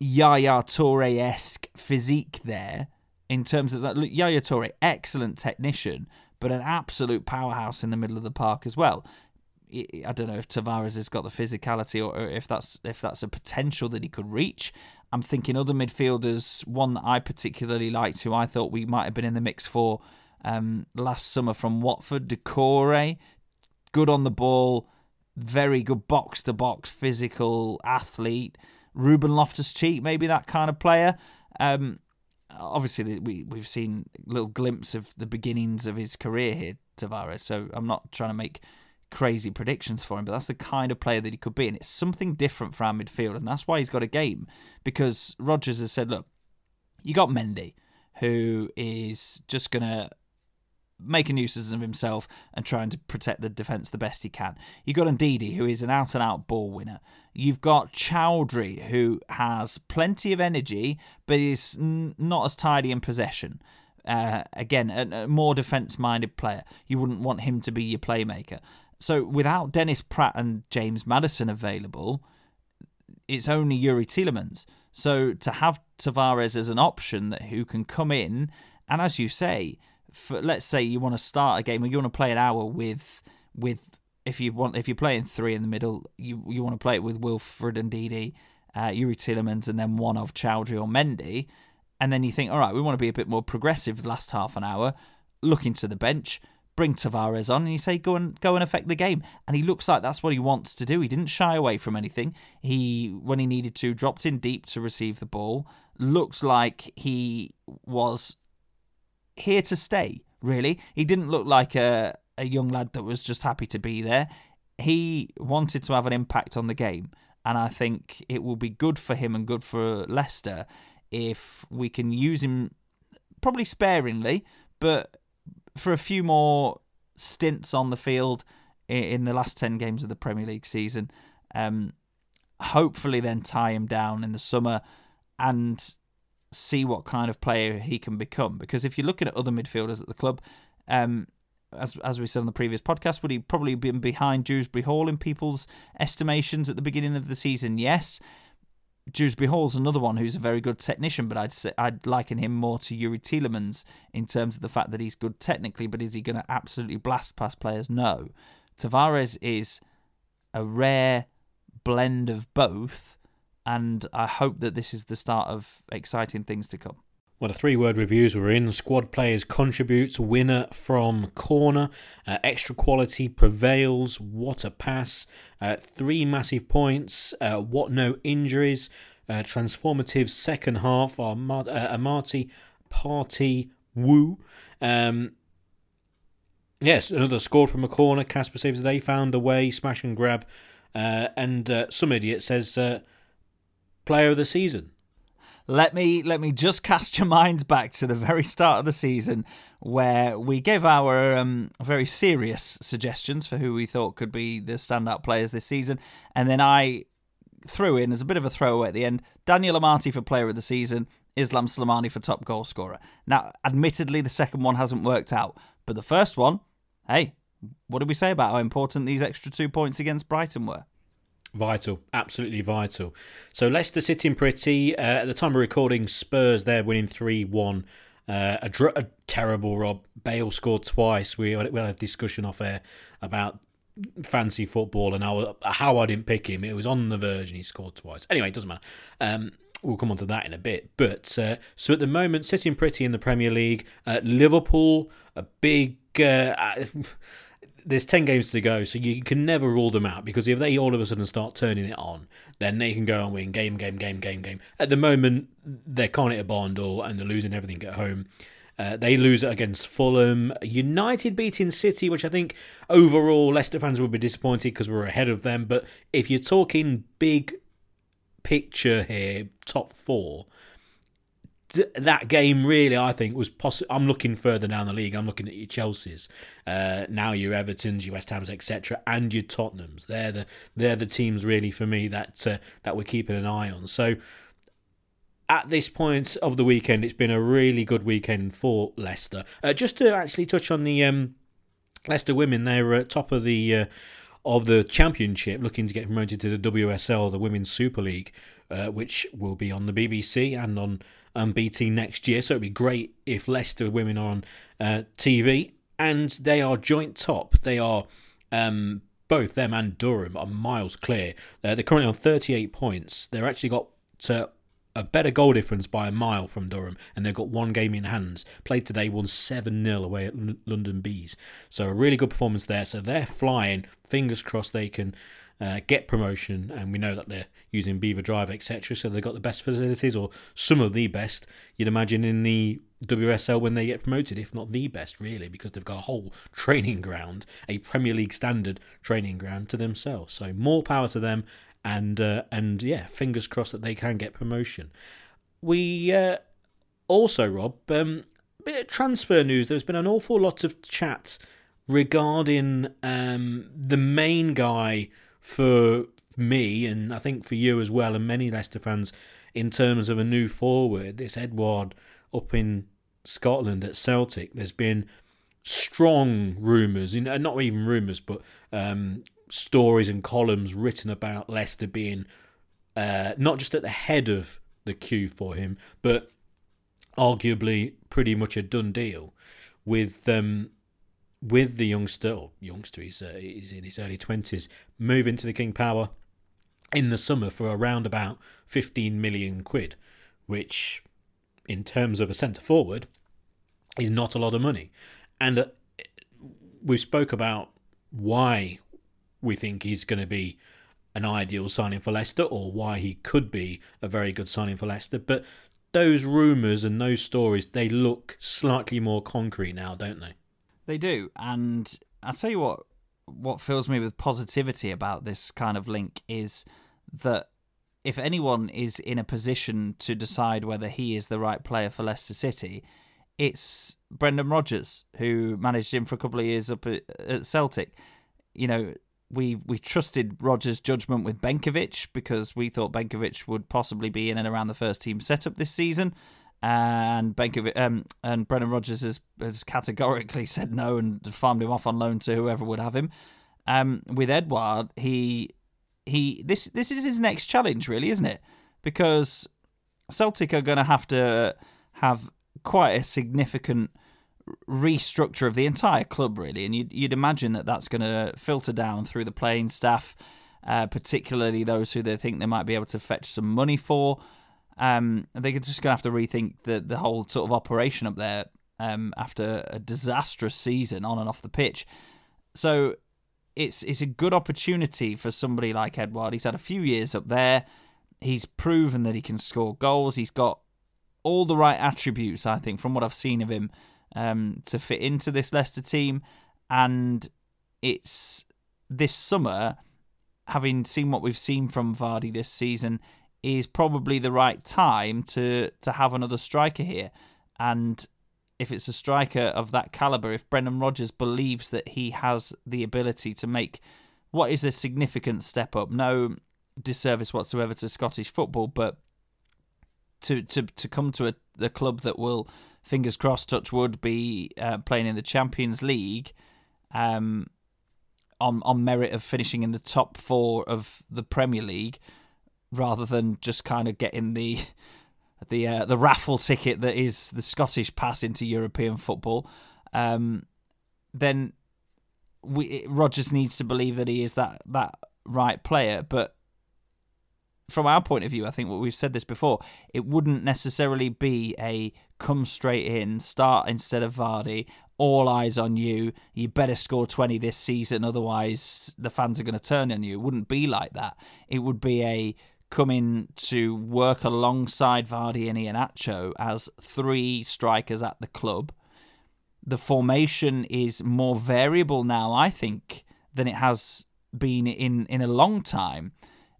Yaya Toure esque physique there in terms of that. Yaya Toure, excellent technician, but an absolute powerhouse in the middle of the park as well. I don't know if Tavares has got the physicality or if that's if that's a potential that he could reach. I'm thinking other midfielders. One that I particularly liked, who I thought we might have been in the mix for um, last summer from Watford. Doucouré, good on the ball, very good box to box physical athlete. Ruben Loftus Cheek, maybe that kind of player. Um, obviously, we we've seen a little glimpse of the beginnings of his career here, Tavares. So I'm not trying to make crazy predictions for him, but that's the kind of player that he could be, and it's something different for our midfield, and that's why he's got a game because Rodgers has said, look, you got Mendy, who is just gonna making uses of himself and trying to protect the defence the best he can. You've got Ndidi, who is an out and out ball winner. You've got Choudhury, who has plenty of energy, but is n- not as tidy in possession. Uh, again, a, a more defence minded player. You wouldn't want him to be your playmaker. So without Dennis Praet and James Maddison available, it's only Youri Tielemans. So to have Tavares as an option that who can come in and as you say, for, let's say you want to start a game or you want to play an hour with with if you want if you're playing three in the middle, you you want to play it with Wilfred Ndidi, uh, Youri Tielemans, and then one of Choudhury or Mendy, and then you think, all right, we want to be a bit more progressive the last half an hour. Look into the bench, bring Tavares on, and you say go and go and affect the game. And he looks like that's what he wants to do. He didn't shy away from anything. He when he needed to dropped in deep to receive the ball. Looks like he was here to stay, really. He didn't look like a, a young lad that was just happy to be there. He wanted to have an impact on the game. And I think it will be good for him and good for Leicester if we can use him probably sparingly, but for a few more stints on the field in the last 10 games of the Premier League season. Um, hopefully, then tie him down in the summer and see what kind of player he can become. Because if you're looking at other midfielders at the club, um, as as we said on the previous podcast, would he probably been behind Dewsbury Hall in people's estimations at the beginning of the season? Yes. Dewsbury Hall's another one who's a very good technician, but I'd say I'd liken him more to Youri Tielemans in terms of the fact that he's good technically, but is he going to absolutely blast past players? No. Tavares is a rare blend of both, and I hope that this is the start of exciting things to come. Well, the three word reviews were in. Squad players contributes, winner from corner, uh, extra quality prevails, what a pass, uh, three massive points, uh, what no injuries, uh, transformative second half, our Mar- uh, party woo. Um, yes, another scored from a corner. Kasper saves the day, found a way, smash and grab. Uh, and some idiot says player of the season let me let me just cast your minds back to the very start of the season where we gave our um, very serious suggestions for who we thought could be the standout players this season, and then I threw in as a bit of a throwaway at the end Daniel Amartey for player of the season, Islam Slimani for top goal scorer. Now, admittedly, the second one hasn't worked out, but the first one, hey, what did we say about how important these extra two points against Brighton were? Vital, absolutely vital. So Leicester sitting pretty. Uh, at the time of recording, Spurs they're winning 3 1. Uh, a, dr- a, terrible Rob. Bale scored twice. We, we had a discussion off air about fancy football and how, how I didn't pick him. It was on the verge and he scored twice. Anyway, it doesn't matter. Um, we'll come on to that in a bit. But uh, so at the moment, sitting pretty in the Premier League. Uh, Liverpool, a big. Uh, (laughs) there's 10 games to go, so you can never rule them out because if they all of a sudden start turning it on, then they can go and win game, game, game, game, game. At the moment, they're can't hit a barn door and they're losing everything at home. Uh, they lose it against Fulham. United beating City, which I think overall Leicester fans will be disappointed because we're ahead of them. But if you're talking big picture here, top four, that game really, I think, was possible. I'm looking further down the league. I'm looking at your Chelsea's, uh, now your Everton's, your West Ham's, etc., and your Tottenham's. They're the they're the teams really for me that uh, that we're keeping an eye on. So at this point of the weekend, it's been a really good weekend for Leicester. Uh, just to actually touch on the um, Leicester women, they're at top of the uh, of the championship, looking to get promoted to the WSL, the Women's Super League, uh, which will be on the BBC and on um, BT next year. So it'd be great if Leicester women are on uh, TV, and they are joint top. They are um, both them and Durham are miles clear. Uh, they're currently on 38 points. They're actually got to a better goal difference by a mile from Durham, and they've got one game in hands. Played today, won 7 0 away at London Bees. So, a really good performance there. So, they're flying. Fingers crossed they can uh, get promotion, and we know that they're using Belvoir Drive, etc. So they've got the best facilities, or some of the best, you'd imagine, in the WSL when they get promoted, if not the best, really, because they've got a whole training ground, a Premier League standard training ground to themselves. So more power to them, and uh, and yeah, fingers crossed that they can get promotion. We uh, also, Rob, um, bit of transfer news. There's been an awful lot of chat regarding um, the main guy for me, and I think for you as well, and many Leicester fans, in terms of a new forward, this Edouard up in Scotland at Celtic. There's been strong rumours, not even rumours, but um, stories and columns written about Leicester being uh, not just at the head of the queue for him, but arguably pretty much a done deal with um, with the youngster, or youngster, he's, uh, he's in his early 20s, move into the King Power in the summer for around about 15 million quid, which, in terms of a centre forward, is not a lot of money. And uh, we spoke about why we think he's going to be an ideal signing for Leicester or why he could be a very good signing for Leicester. But those rumours and those stories, they look slightly more concrete now, don't they? They do, and I'll tell you what. What fills me with positivity about this kind of link is that if anyone is in a position to decide whether he is the right player for Leicester City, it's Brendan Rodgers, who managed him for a couple of years up at Celtic. You know, we we trusted Rodgers' judgment with Benkovic because we thought Benkovic would possibly be in and around the first team setup this season. And Benkovic, um, and Brendan Rodgers has, has categorically (laughs) said no and farmed him off on loan to whoever would have him. Um, with Edouard, he he this this is his next challenge, really, isn't it? Because Celtic are going to have to have quite a significant restructure of the entire club, really, and you'd, you'd imagine that that's going to filter down through the playing staff, uh, particularly those who they think they might be able to fetch some money for. Um, they're just going to have to rethink the the whole sort of operation up there um, after a disastrous season on and off the pitch. So it's it's a good opportunity for somebody like Edouard. He's had a few years up there. He's proven that he can score goals. He's got all the right attributes, I think, from what I've seen of him, um, to fit into this Leicester team. And it's this summer, having seen what we've seen from Vardy this season, is probably the right time to to have another striker here. And if it's a striker of that caliber, if Brendan Rodgers believes that he has the ability to make what is a significant step up, no disservice whatsoever to Scottish football, but to to to come to a the club that will, fingers crossed, touch wood, be uh, playing in the Champions League, um, on on merit of finishing in the top four of the Premier League rather than just kind of getting the the uh, the raffle ticket that is the Scottish pass into European football, um, then we Rodgers needs to believe that he is that that right player. But from our point of view, I think what we've said this before, it wouldn't necessarily be a come straight in, start instead of Vardy, all eyes on you. You better score 20 this season, otherwise the fans are going to turn on you. It wouldn't be like that. It would be a coming to work alongside Vardy and Iheanacho as three strikers at the club. The formation is more variable now, I think, than it has been in, in a long time.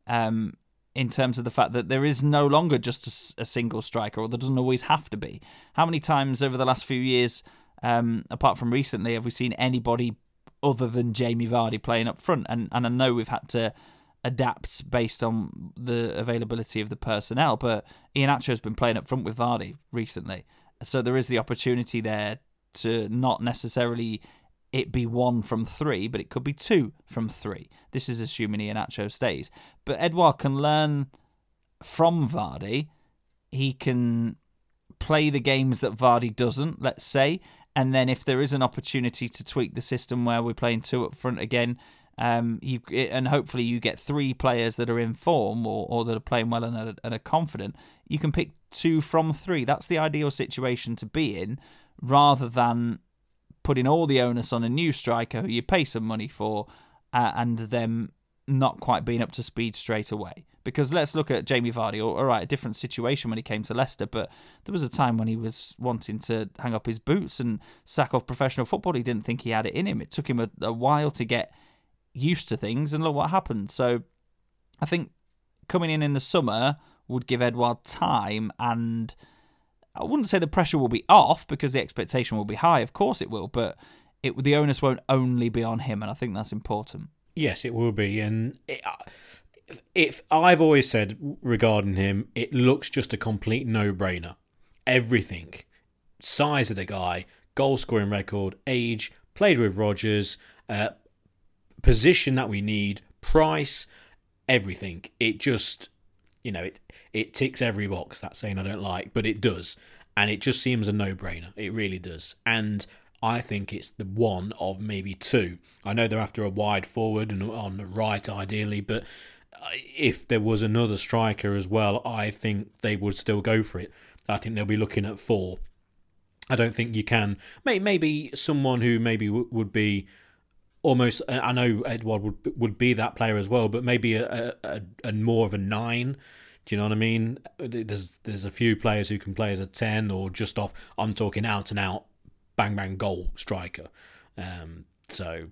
Um, in terms of the fact that there is no longer just a, a, single striker, or there doesn't always have to be. How many times over the last few years, um, apart from recently, have we seen anybody other than Jamie Vardy playing up front? And and I know we've had to adapt based on the availability of the personnel. But Iheanacho has been playing up front with Vardy recently, so there is the opportunity there to not necessarily it be one from three, but it could be two from three. This is assuming Iheanacho stays. But Edouard can learn from Vardy. He can play the games that Vardy doesn't, let's say. And then if there is an opportunity to tweak the system where we're playing two up front again, um, you and hopefully you get three players that are in form or, or that are playing well and are, and are confident. You can pick two from three. That's the ideal situation to be in, rather than putting all the onus on a new striker who you pay some money for, uh, and them not quite being up to speed straight away. Because let's look at Jamie Vardy. All right, a different situation when he came to Leicester, but there was a time when he was wanting to hang up his boots and sack off professional football. He didn't think he had it in him. It took him a, a while to get used to things, and look what happened. So I think coming in in the summer would give Edouard time, and I wouldn't say the pressure will be off because the expectation will be high. Of course it will, but it the onus won't only be on him, and I think that's important. Yes, it will be, and it, if I've always said regarding him, it looks just a complete no-brainer. Everything, size of the guy, goal scoring record, age, played with Rodgers, uh, position that we need, price, everything. It just, you know, it it ticks every box. That saying I don't like, but it does, and it just seems a no-brainer. It really does, and I think it's the one of maybe two. I know they're after a wide forward and on the right, ideally, but uh, if there was another striker as well, I think they would still go for it. I think they'll be looking at four. I don't think you can. Maybe maybe someone who maybe would be almost. I know Edouard would would be that player as well, but maybe a, a, a more of a nine. Do you know what I mean? There's there's a few players who can play as a ten or just off. I'm talking out and out, bang bang goal striker. Um, so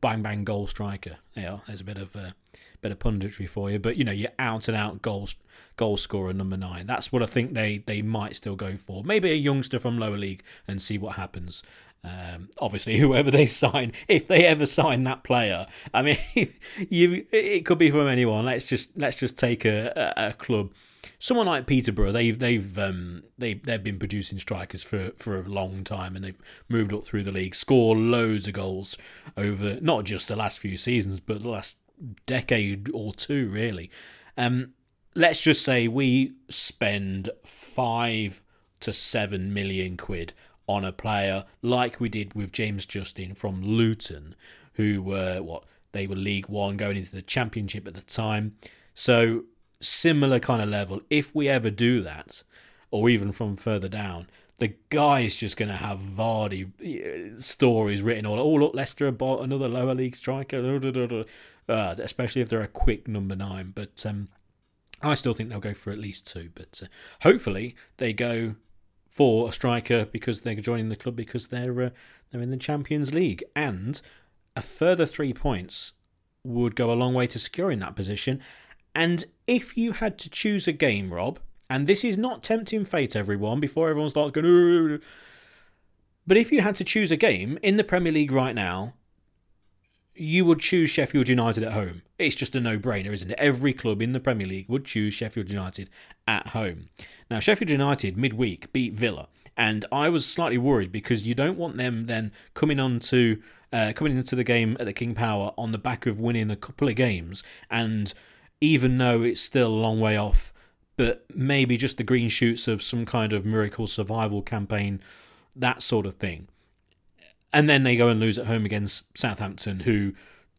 bang bang goal striker. Yeah, there's a bit of a bit of punditry for you, but you know, you're out and out goal goal scorer number nine. That's what I think they they might still go for. Maybe a youngster from lower league and see what happens. Um, obviously, (laughs) whoever they sign, if they ever sign that player, I mean, (laughs) you it could be from anyone. Let's just let's just take a, a, a club someone like Peterborough, they've they've um, they they've been producing strikers for for a long time, and they've moved up through the league, score loads of goals over not just the last few seasons, but the last decade or two, really. Um, let's just say we spend five to seven million quid on a player like we did with James Justin from Luton, who were what they were League One going into the Championship at the time. So similar kind of level. If we ever do that, or even from further down, the guy is just going to have Vardy uh, stories written all. Oh, look, Leicester bought another lower league striker, uh, especially if they're a quick number nine. But um, I still think they'll go for at least two. But uh, hopefully they go for a striker because they're joining the club because they're uh, they're in the Champions League and a further three points would go a long way to securing that position. And if you had to choose a game, Rob, and this is not tempting fate, everyone, before everyone starts going, but if you had to choose a game in the Premier League right now, you would choose Sheffield United at home. It's just a no brainer, isn't it? Every club in the Premier League would choose Sheffield United at home. Now, Sheffield United midweek beat Villa, and I was slightly worried because you don't want them then coming on to uh, coming into the game at the King Power on the back of winning a couple of games, and even though it's still a long way off, but maybe just the green shoots of some kind of miracle survival campaign, that sort of thing. And then they go and lose at home against Southampton, who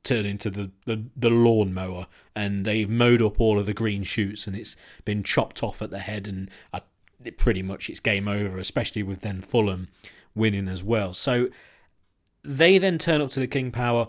turn into the, the, the lawnmower and they've mowed up all of the green shoots and it's been chopped off at the head and I, pretty much it's game over, especially with then Fulham winning as well. So they then turn up to the King Power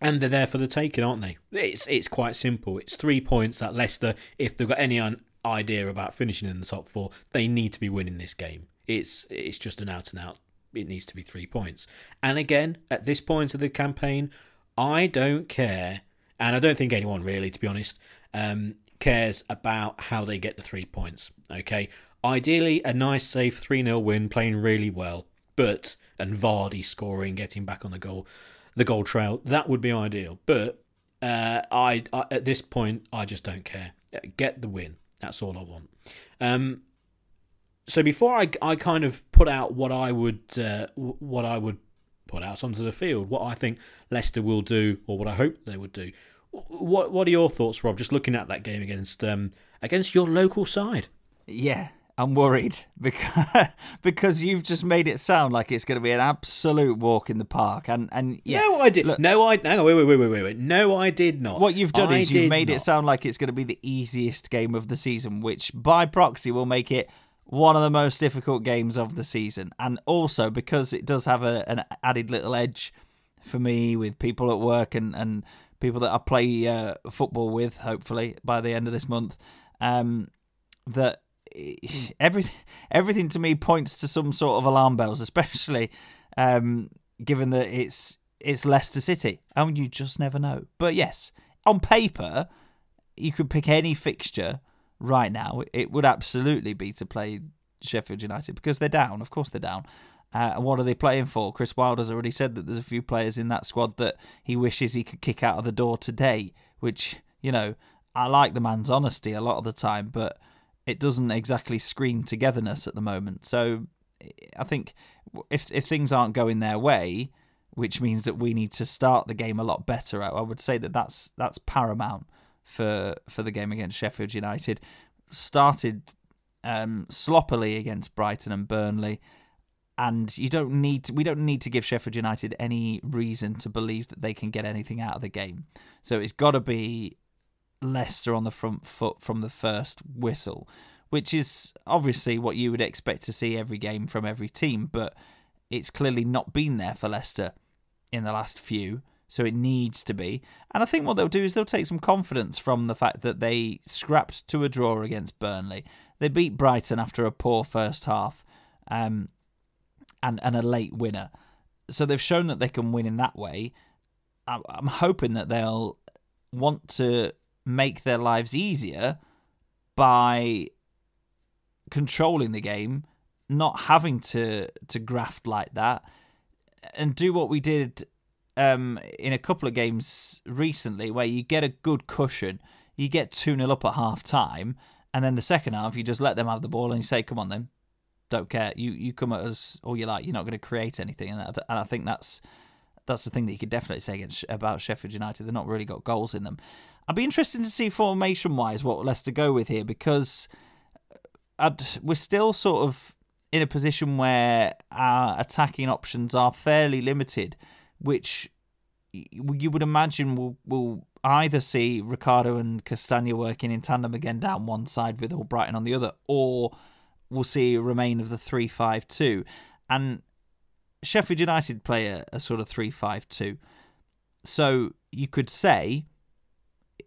and they're there for the taking, aren't they? It's it's quite simple. It's three points that Leicester, if they've got any idea about finishing in the top four, they need to be winning this game. It's it's just an out and out. It needs to be three points. And again, at this point of the campaign, I don't care, and I don't think anyone really, to be honest, um, cares about how they get the three points. Okay, ideally a nice safe three 0 win, playing really well, but and Vardy scoring, getting back on the goal the goal trail. That would be ideal. But uh, I, I, at this point I just don't care. Get the win. That's all I want. Um, so before I, I kind of put out what I would uh, what I would put out onto the field, what I think Leicester will do, or what I hope they would do. What what are your thoughts, Rob? Just looking at that game against um, against your local side. Yeah, I'm worried (laughs) because because you've just made it sound like it's going to be an absolute walk in the park, and and yeah, no, I did. Look, no, I no, wait, wait, wait, wait, wait. No, I did not. What you've done I is you've made not. it sound like it's going to be the easiest game of the season, which by proxy will make it one of the most difficult games of the season, and also because it does have a, an added little edge for me with people at work and and people that I play uh, football with. Hopefully by the end of this month, um, that (sighs) everything everything to me points to some sort of alarm bells, especially um, given that it's it's Leicester City, and you just never know. But yes, on paper, you could pick any fixture right now. It would absolutely be to play Sheffield United because they're down. Of course, they're down. Uh, and what are they playing for? Chris Wilder's already said that there's a few players in that squad that he wishes he could kick out of the door today. Which you know, I like the man's honesty a lot of the time, but it doesn't exactly scream togetherness at the moment. So I think if if things aren't going their way, which means that we need to start the game a lot better, I would say that that's that's paramount for for the game against Sheffield United. Started um, sloppily against Brighton and Burnley, and you don't need to, we don't need to give Sheffield United any reason to believe that they can get anything out of the game. So it's got to be Leicester on the front foot from the first whistle, which is obviously what you would expect to see every game from every team, but it's clearly not been there for Leicester in the last few, so it needs to be. And I think what they'll do is they'll take some confidence from the fact that they scrapped to a draw against Burnley. They beat Brighton after a poor first half um, and, and a late winner. So they've shown that they can win in that way. I'm hoping that they'll want to make their lives easier by controlling the game, not having to to graft like that, and do what we did um, in a couple of games recently, where you get a good cushion, you get two 0 up at half time, And then the second half, you just let them have the ball and you say, "Come on, then, don't care. You you come at us all you like. You're not going to create anything." And I, and I think that's that's the thing that you could definitely say against, about Sheffield United. They're not really got goals in them. I'd be interested to see formation wise what Leicester go with here because I'd, we're still sort of in a position where our attacking options are fairly limited, which you would imagine will will either see Ricardo and Castagna working in tandem again down one side with Albrighton on the other, or we'll see a remain of the three five two. And Sheffield United play a, a sort of three five two. So you could say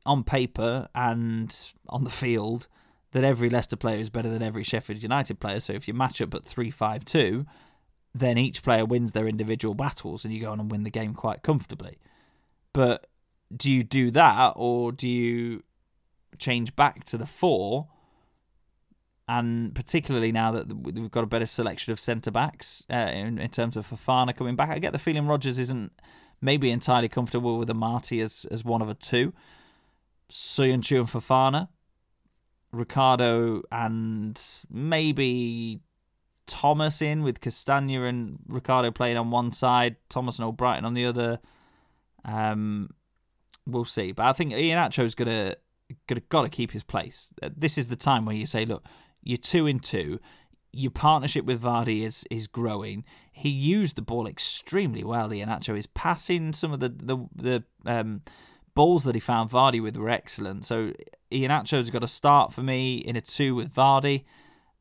on paper and on the field that every Leicester player is better than every Sheffield United player. So if you match up at 3 5 2, then each player wins their individual battles and you go on and win the game quite comfortably. But do you do that or do you change back to the four? And particularly now that we've got a better selection of centre backs uh, in, in terms of Fofana coming back, I get the feeling Rodgers isn't maybe entirely comfortable with Amartey as, as one of a two. Söyüncü and Fofana, Ricardo and maybe Thomas in with Castagna and Ricardo playing on one side, Thomas and Albrighton on the other. Um, we'll see, but I think Iheanacho's gonna gonna got to keep his place. This is the time where you say, look, you're two in two. Your partnership with Vardy is is growing. He used the ball extremely well. Iheanacho is passing some of the the the um, balls that he found Vardy with were excellent. So Iheanacho's got a start for me in a two with Vardy.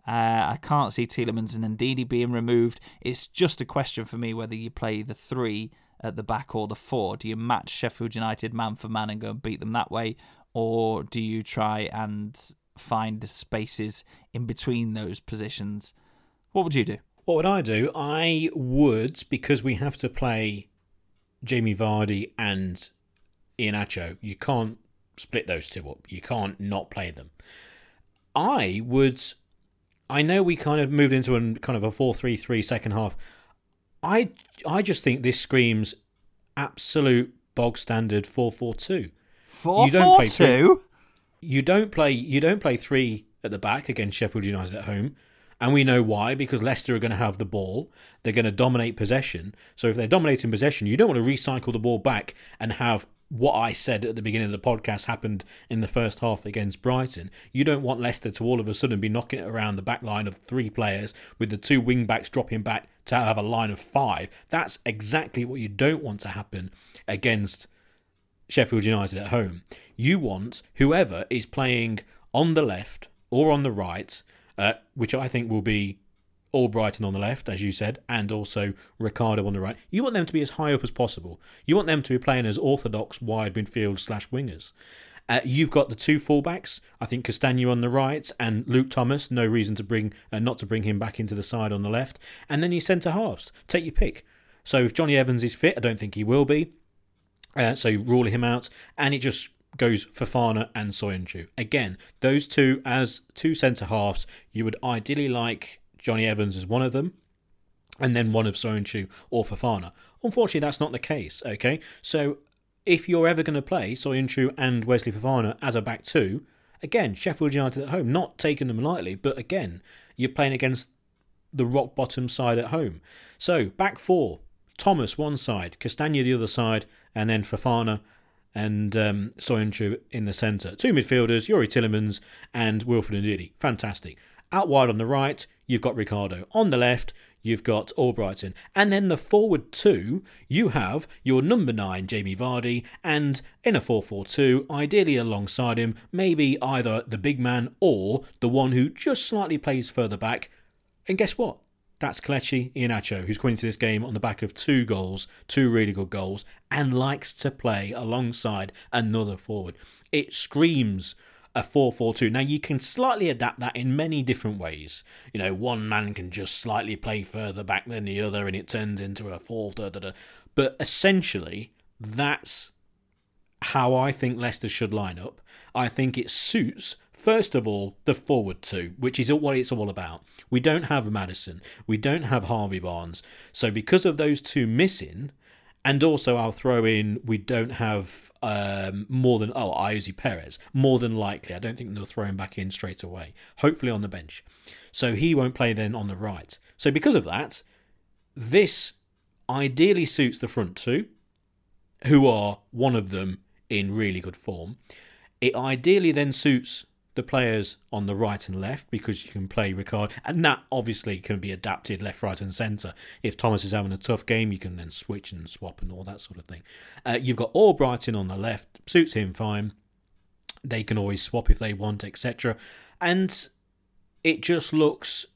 Uh, I can't see Tielemans and Ndidi being removed. It's just a question for me whether you play the three at the back or the four. Do you match Sheffield United man for man and go and beat them that way, or do you try and find spaces in between those positions? What would you do? What would I do? I would, because we have to play Jamie Vardy and Iheanacho. You can't split those two up. You can't not play them. I would. I know we kind of moved into a kind of a 4-3-3 second half. I I just think this screams absolute bog standard 4-4-2. 4-4-2. You don't play you don't play 3 at the back against Sheffield United at home. And we know why, because Leicester are going to have the ball. They're going to dominate possession. So if they're dominating possession, you don't want to recycle the ball back and have what I said at the beginning of the podcast happened in the first half against Brighton. You don't want Leicester to all of a sudden be knocking it around the back line of three players with the two wing backs dropping back to have a line of five. That's exactly what you don't want to happen against Sheffield United at home. You want whoever is playing on the left or on the right, uh, which I think will be Albrighton on the left, as you said, and also Ricardo on the right. You want them to be as high up as possible. You want them to be playing as orthodox wide midfield slash wingers. Uh, you've got the two fullbacks. I think Castagna on the right and Luke Thomas. No reason to bring uh, not to bring him back into the side on the left. And then your centre halves. Take your pick. So if Jonny Evans is fit, I don't think he will be. Uh, so rule him out, and it just goes Fofana and Söyüncü. Again, those two as two centre halves. You would ideally like Jonny Evans is one of them, and then one of Söyüncü or Fofana. Unfortunately, that's not the case. Okay, so if you're ever going to play Söyüncü and Wesley Fofana as a back two, again Sheffield United at home, not taking them lightly, but again you're playing against the rock bottom side at home. So back four, Thomas one side, Castagna the other side, and then Fofana and um, Söyüncü in the centre. Two midfielders, Youri Tielemans and Wilfred Ndidi. Fantastic. Out wide on the right, you've got Ricardo. On the left, you've got Albrighton. And then the forward two, you have your number nine, Jamie Vardy, and in a 4 4 2, ideally alongside him, maybe either the big man or the one who just slightly plays further back. And guess what? That's Kelechi Iheanacho, who's coming into this game on the back of two goals, two really good goals, and likes to play alongside another forward. It screams a 4-4-2. Now you can slightly adapt that in many different ways. You know, one man can just slightly play further back than the other and it turns into a 4 da, da, da. But essentially, that's how I think Leicester should line up. I think it suits First of all, the forward two, which is what it's all about. We don't have Maddison, we don't have Harvey Barnes. So, because of those two missing, And also, I'll throw in we don't have um, more than oh Ayoze Perez. More than likely, I don't think they'll throw him back in straight away. Hopefully on the bench, so he won't play then on the right. So because of that, this ideally suits the front two, who are one of them in really good form. It ideally then suits the players on the right and left because you can play Ricard, and that obviously can be adapted left, right, and centre. If Thomas is having a tough game, you can then switch and swap and all that sort of thing. Uh, you've got Albrighton on the left, suits him fine. They can always swap if they want, etc. And it just looks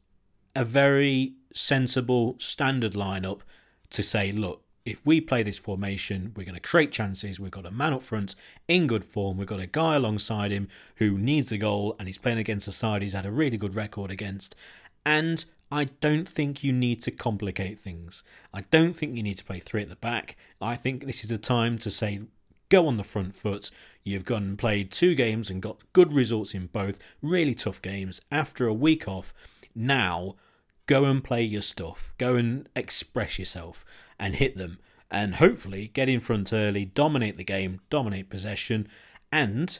a very sensible standard lineup to say, look, if we play this formation, we're going to create chances. We've got a man up front in good form. We've got a guy alongside him who needs a goal, and he's playing against a side he's had a really good record against. And I don't think you need to complicate things. I don't think you need to play three at the back. I think this is a time to say, go on the front foot. You've gone and played two games and got good results in both, really tough games. After a week off, now go and play your stuff. Go and express yourself and hit them, and hopefully get in front early, dominate the game, dominate possession, and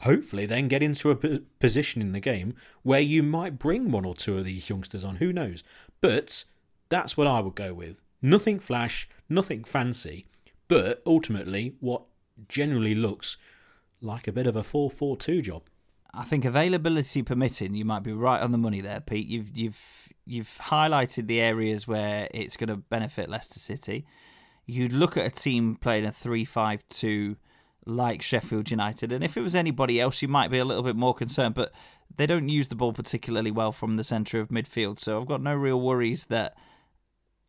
hopefully then get into a position in the game where you might bring one or two of these youngsters on. Who knows? But that's what I would go with. Nothing flash, nothing fancy, but ultimately what generally looks like a bit of a 4 4 2 job. I think availability permitting, you might be right on the money there, Pete. You've you've you've highlighted the areas where it's going to benefit Leicester City. You'd look at a team playing a three-five-two like Sheffield United, and if it was anybody else, you might be a little bit more concerned. But they don't use the ball particularly well from the centre of midfield, so I've got no real worries that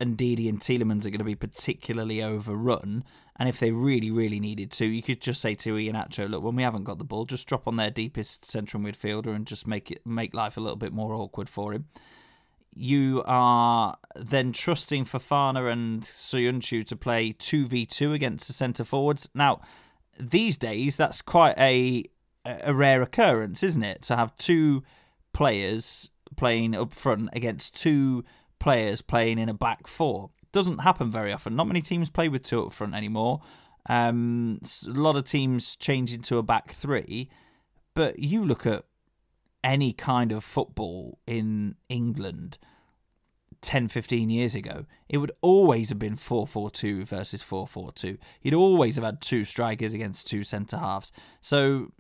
Ndidi and Tielemans are going to be particularly overrun. And if they really, really needed to, you could just say to Iheanacho, look, when we haven't got the ball, just drop on their deepest central midfielder and just make it make life a little bit more awkward for him. You are then trusting Fofana and Söyüncü to play 2v2 against the centre forwards. Now, these days, that's quite a, a rare occurrence, isn't it? To have two players playing up front against two players playing in a back four doesn't happen very often. Not many teams play with two up front anymore. Um, a lot of teams change into a back three, but you look at any kind of football in England 10, 15 years ago, it would always have been 4 4 2 versus 4 4 2. You'd always have had two strikers against two centre halves. So,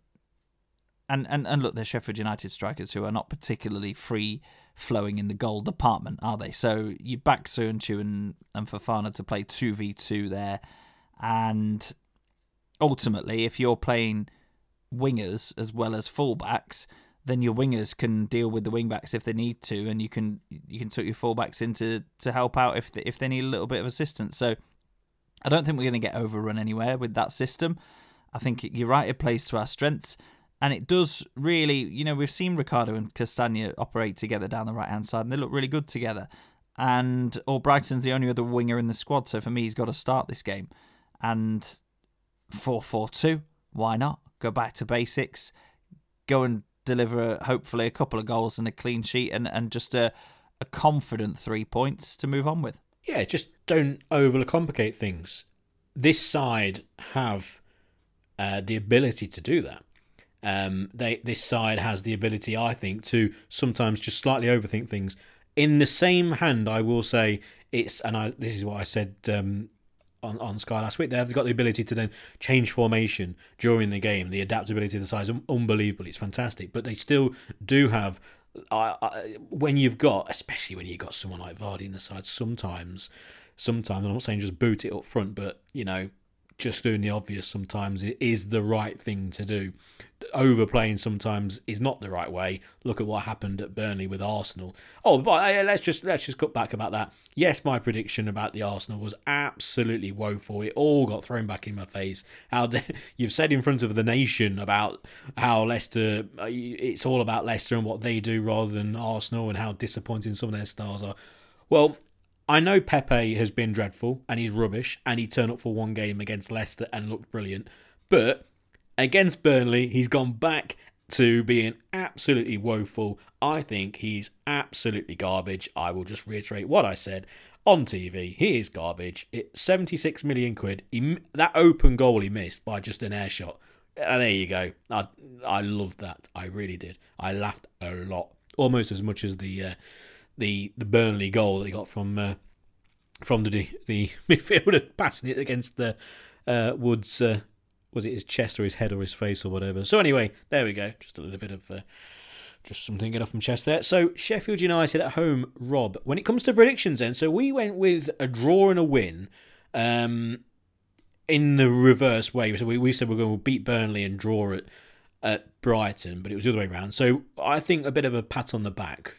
and, and, and look, they're Sheffield United strikers who are not particularly free flowing in the goal department, are they? So you back Söyüncü and, and Fofana to play 2v2 there. And ultimately, if you're playing wingers as well as fullbacks, then your wingers can deal with the wingbacks if they need to, and you can you can tuck your fullbacks in to, to help out if if they need a little bit of assistance. So I don't think we're going to get overrun anywhere with that system. I think you're right; it plays to our strengths. And it does really, you know, we've seen Ricardo and Castagna operate together down the right hand side, and they look really good together. And Albrighton's the only other winger in the squad, so for me, he's got to start this game. And 4 4 2, why not? Go back to basics, go and deliver hopefully a couple of goals and a clean sheet, and, and just a, a confident three points to move on with. Yeah, just don't overcomplicate things. This side have uh, the ability to do that. Um, they this side has the ability, I think, to sometimes just slightly overthink things. In the same hand, I will say it's, and I this is what I said um, on on Sky last week. They've got the ability to then change formation during the game. The adaptability of the side is unbelievable. It's fantastic, but they still do have. I, I, when you've got, especially when you've got someone like Vardy in the side, sometimes, sometimes I'm not saying just boot it up front, but you know, just doing the obvious sometimes it is the right thing to do overplaying sometimes is not the right way. Look at what happened at Burnley with Arsenal. Oh, but let's just let's just cut back about that. Yes, my prediction about the Arsenal was absolutely woeful. It all got thrown back in my face. How (laughs) you've said in front of the nation about how Leicester, uh, it's all about Leicester and what they do rather than Arsenal, and how disappointing some of their stars are. Well, I know Pepe has been dreadful and he's rubbish, and he turned up for one game against Leicester and looked brilliant, but Against Burnley, he's gone back to being absolutely woeful. I think he's absolutely garbage. I will just reiterate what I said. on TV. He is garbage. It 76 million quid. He, that open goal he missed by just an air shot. Uh, there you go. I I loved that. I really did. I laughed a lot, almost as much as the uh, the the Burnley goal that he got from uh, from the the (laughs) midfielder passing it against the uh, Woods. Was it his chest or his head or his face or whatever? So anyway, there we go. Just a little bit of uh, just something get off from chest there. So Sheffield United at home, Rob. When it comes to predictions, then, so we went with a draw and a win. Um, in the reverse way. So we, we said we're going to beat Burnley and draw it at Brighton, but it was the other way around. So I think a bit of a pat on the back.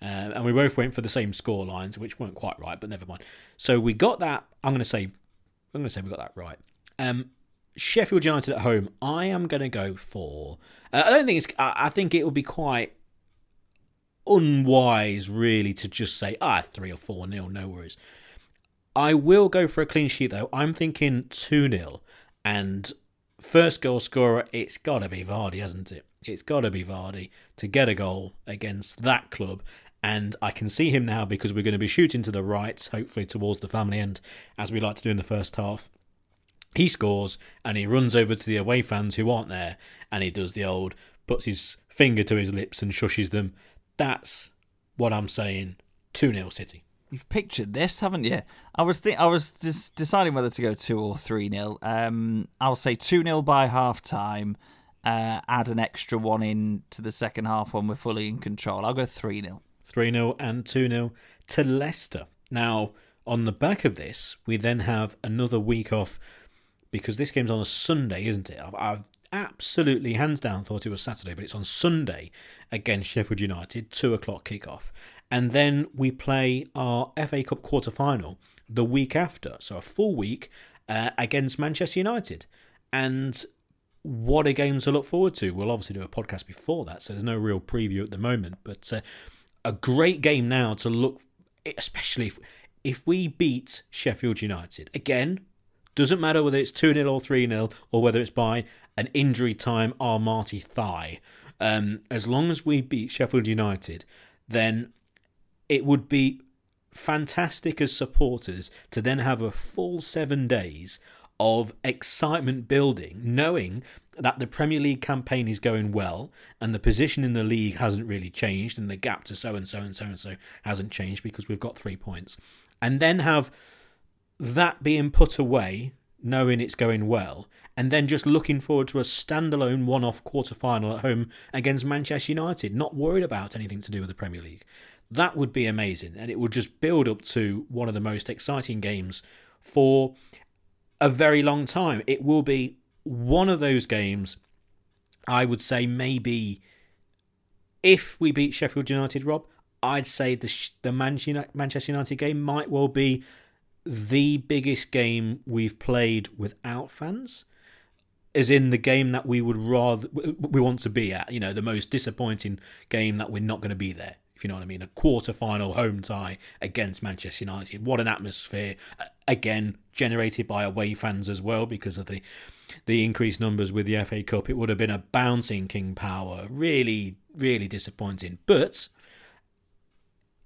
Uh, and we both went for the same score lines, which weren't quite right, but never mind. So we got that. I'm going to say, I'm going to say we got that right. Um, Sheffield United at home. I am going to go for. Uh, I don't think it's. I, I think it would be quite unwise, really, to just say ah three or four nil, no worries. I will go for a clean sheet though. I'm thinking 2 0. And first goal scorer, it's got to be Vardy, hasn't it? It's got to be Vardy to get a goal against that club. And I can see him now because we're going to be shooting to the right, hopefully towards the family end, as we like to do in the first half. He scores and he runs over to the away fans who aren't there and he does the old puts his finger to his lips and shushes them. That's what I'm saying. 2 0 City. You've pictured this, haven't you? I was think I was just deciding whether to go two or three nil. Um, I'll say two 0 by half time. Uh, add an extra one in to the second half when we're fully in control. I'll go three 0 3 0 and 2 0 to Leicester. Now, on the back of this, we then have another week off because this game's on a Sunday, isn't it? I've, I've absolutely, hands down, thought it was Saturday, but it's on Sunday against Sheffield United, 2 o'clock kickoff and then we play our FA Cup quarter final the week after, so a full week uh, against Manchester United. And what a game to look forward to. We'll obviously do a podcast before that, so there's no real preview at the moment, but uh, a great game now to look, especially if, if we beat Sheffield United. Again, doesn't matter whether it's 2 0 or 3 0 or whether it's by an injury time Amartey thigh. Um, as long as we beat Sheffield United, then it would be fantastic as supporters to then have a full seven days of excitement building, knowing that the Premier League campaign is going well and the position in the league hasn't really changed and the gap to so and so and so and so hasn't changed because we've got three points. And then have that being put away, knowing it's going well, and then just looking forward to a standalone one off quarter final at home against Manchester United, not worried about anything to do with the Premier League. That would be amazing, and it would just build up to one of the most exciting games for a very long time. It will be one of those games, I would say, maybe if we beat Sheffield United, Rob, I'd say the, the Manchester United game might well be the biggest game we've played without fans is in the game that we would rather we want to be at you know the most disappointing game that we're not going to be there if you know what I mean. A quarter final home tie against Manchester United. What an atmosphere. Again, generated by away fans as well because of the the increased numbers with the FA Cup. It would have been a bouncing King Power. Really, really disappointing. But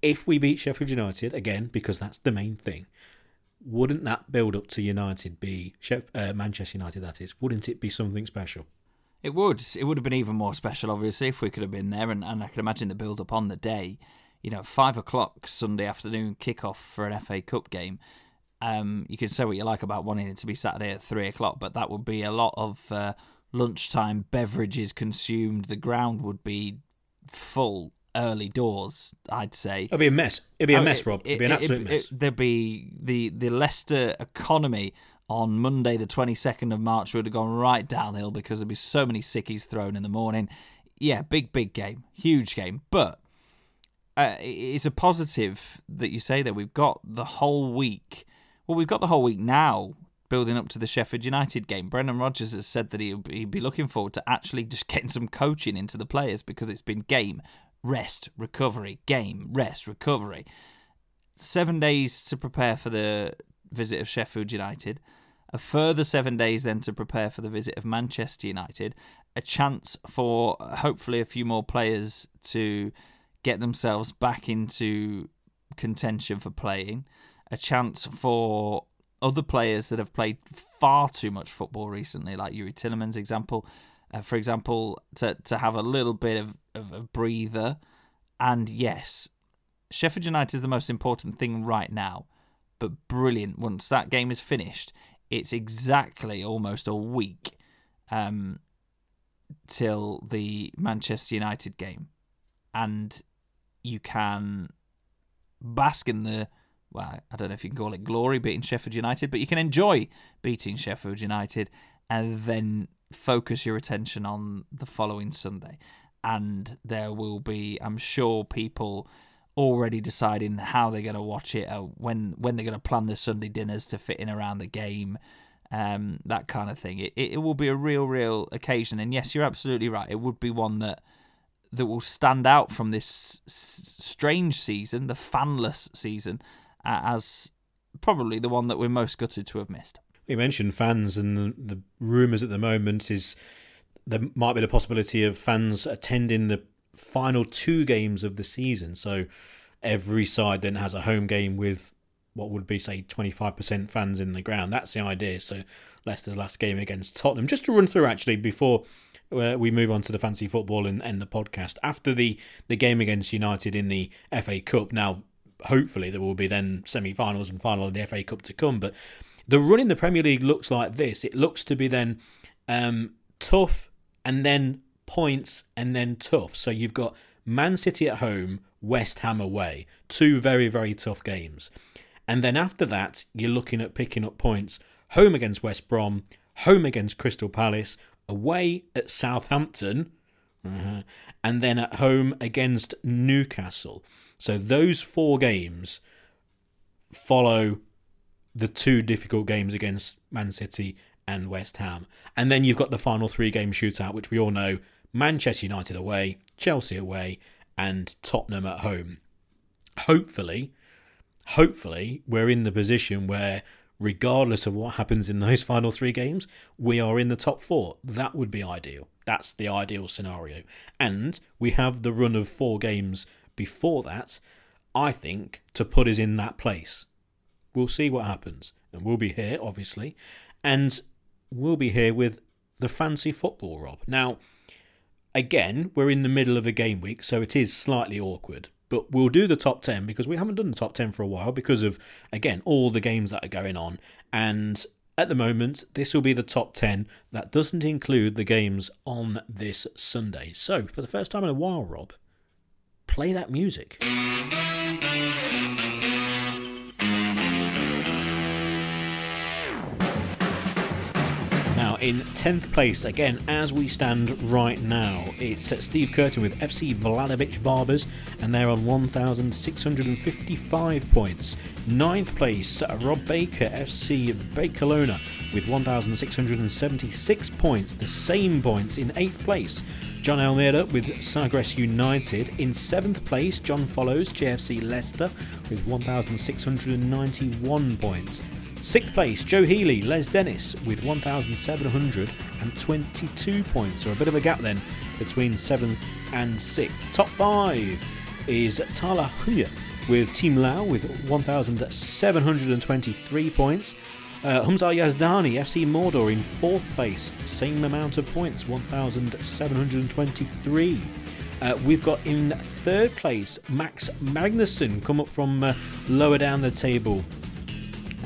if we beat Sheffield United, again, because that's the main thing, wouldn't that build up to United be uh, Manchester United? That is, wouldn't it be something special? It would. It would have been even more special, obviously, if we could have been there. And, and I can imagine the build up on the day. You know, five o'clock Sunday afternoon kickoff for an FA Cup game. Um, you can say what you like about wanting it to be Saturday at three o'clock, but that would be a lot of uh, lunchtime beverages consumed. The ground would be full early doors. I'd say it'd be a mess. It'd be a oh, mess, Rob. It'd be an absolute it, mess. It, there'd be the the Leicester economy on Monday, the 22nd of March, would have gone right downhill because there'd be so many sickies thrown in the morning. Yeah, big, big game. Huge game. But uh, it's a positive that you say that we've got the whole week. Well, we've got the whole week now building up to the Sheffield United game. Brendan Rodgers has said that he'd be looking forward to actually just (laughs) getting some coaching into the players because it's been game, rest, recovery, game, rest, recovery. Seven days to prepare for the visit of Sheffield United a further seven days then to prepare for the visit of Manchester United, a chance for hopefully a few more players to get themselves back into contention for playing. a chance for other players that have played far too much football recently, like Youri Tielemans' example, uh, for example, to to have a little bit of, of a breather. And yes, Sheffield United is the most important thing right now, but brilliant once that game is finished. It's exactly almost a week um, till the Manchester United game, and you can bask in the well, I don't know if you can call it glory beating Sheffield United, but you can enjoy beating Sheffield United and then focus your attention on the following Sunday. And there will be, I'm sure, people already deciding how they're going to watch it, uh, when when they're going to plan their Sunday dinners to fit in around the game, um, that kind of thing. It, it will be a real, real occasion. And yes, you're absolutely right. It would be one that that will stand out from this s- strange season, the fanless season, uh, as probably the one that we're most gutted to have missed. We mentioned fans, and the, the rumours at the moment is there might be the possibility of fans attending the final two games of the season. So every side then has a home game with what would be, say, 25% fans in the ground. That's the idea. So Leicester's last game against Tottenham. Just to run through, actually, before uh, we move on to the fancy football and end the podcast. After the, the game against United in the FA Cup, now hopefully there will be then semi-finals and final of the FA Cup to come. But the run in the Premier League looks like this. It looks to be then um, tough and then points and then tough. So you've got Man City at home, West Ham away, two very very tough games. And then after that, you're looking at picking up points. Home against West Brom, home against Crystal Palace, away at Southampton, uh-huh, and then at home against Newcastle. So those four games follow the two difficult games against Man City and West Ham. And then you've got the final three game shootout, which we all know Manchester United away, Chelsea away, and Tottenham at home. Hopefully, hopefully, we're in the position where, regardless of what happens in those (laughs) final three games, we are in the top four. That would be ideal. That's the ideal scenario. And we have the run of four games before that, I think, to put us in that place. We'll see what happens. And we'll be here, obviously. And we'll be here with the fancy football, Rob. Now, again, we're in the middle of a game week, so it is slightly awkward. But we'll do the top 10 because we haven't done the top 10 for a while because of, again, all the games that are going on. And at the moment, this will be the top 10 that doesn't include the games on this Sunday. So, for the first time in a while, Rob, play that music. In 10th place, again, as we stand right now, it's uh, Steve Curtin with FC Vladimir Barbers, and they're on 1,655 points. Ninth place, uh, Rob Baker, FC Bakelona, with 1,676 points, the same points in 8th place. John Almeida with Sagres United. In 7th place, John Follows, JFC Leicester, with 1,691 points. Sixth place, Joe Healy, Les Dennis with 1,722 points. So a bit of a gap then between seventh and sixth. Top five is Tala Huya with Team Lao with 1,723 points. Uh, Humzar Yazdani, FC Mordor in fourth place, same amount of points, 1,723. Uh, we've got in third place Max Magnussen, come up from uh, lower down the table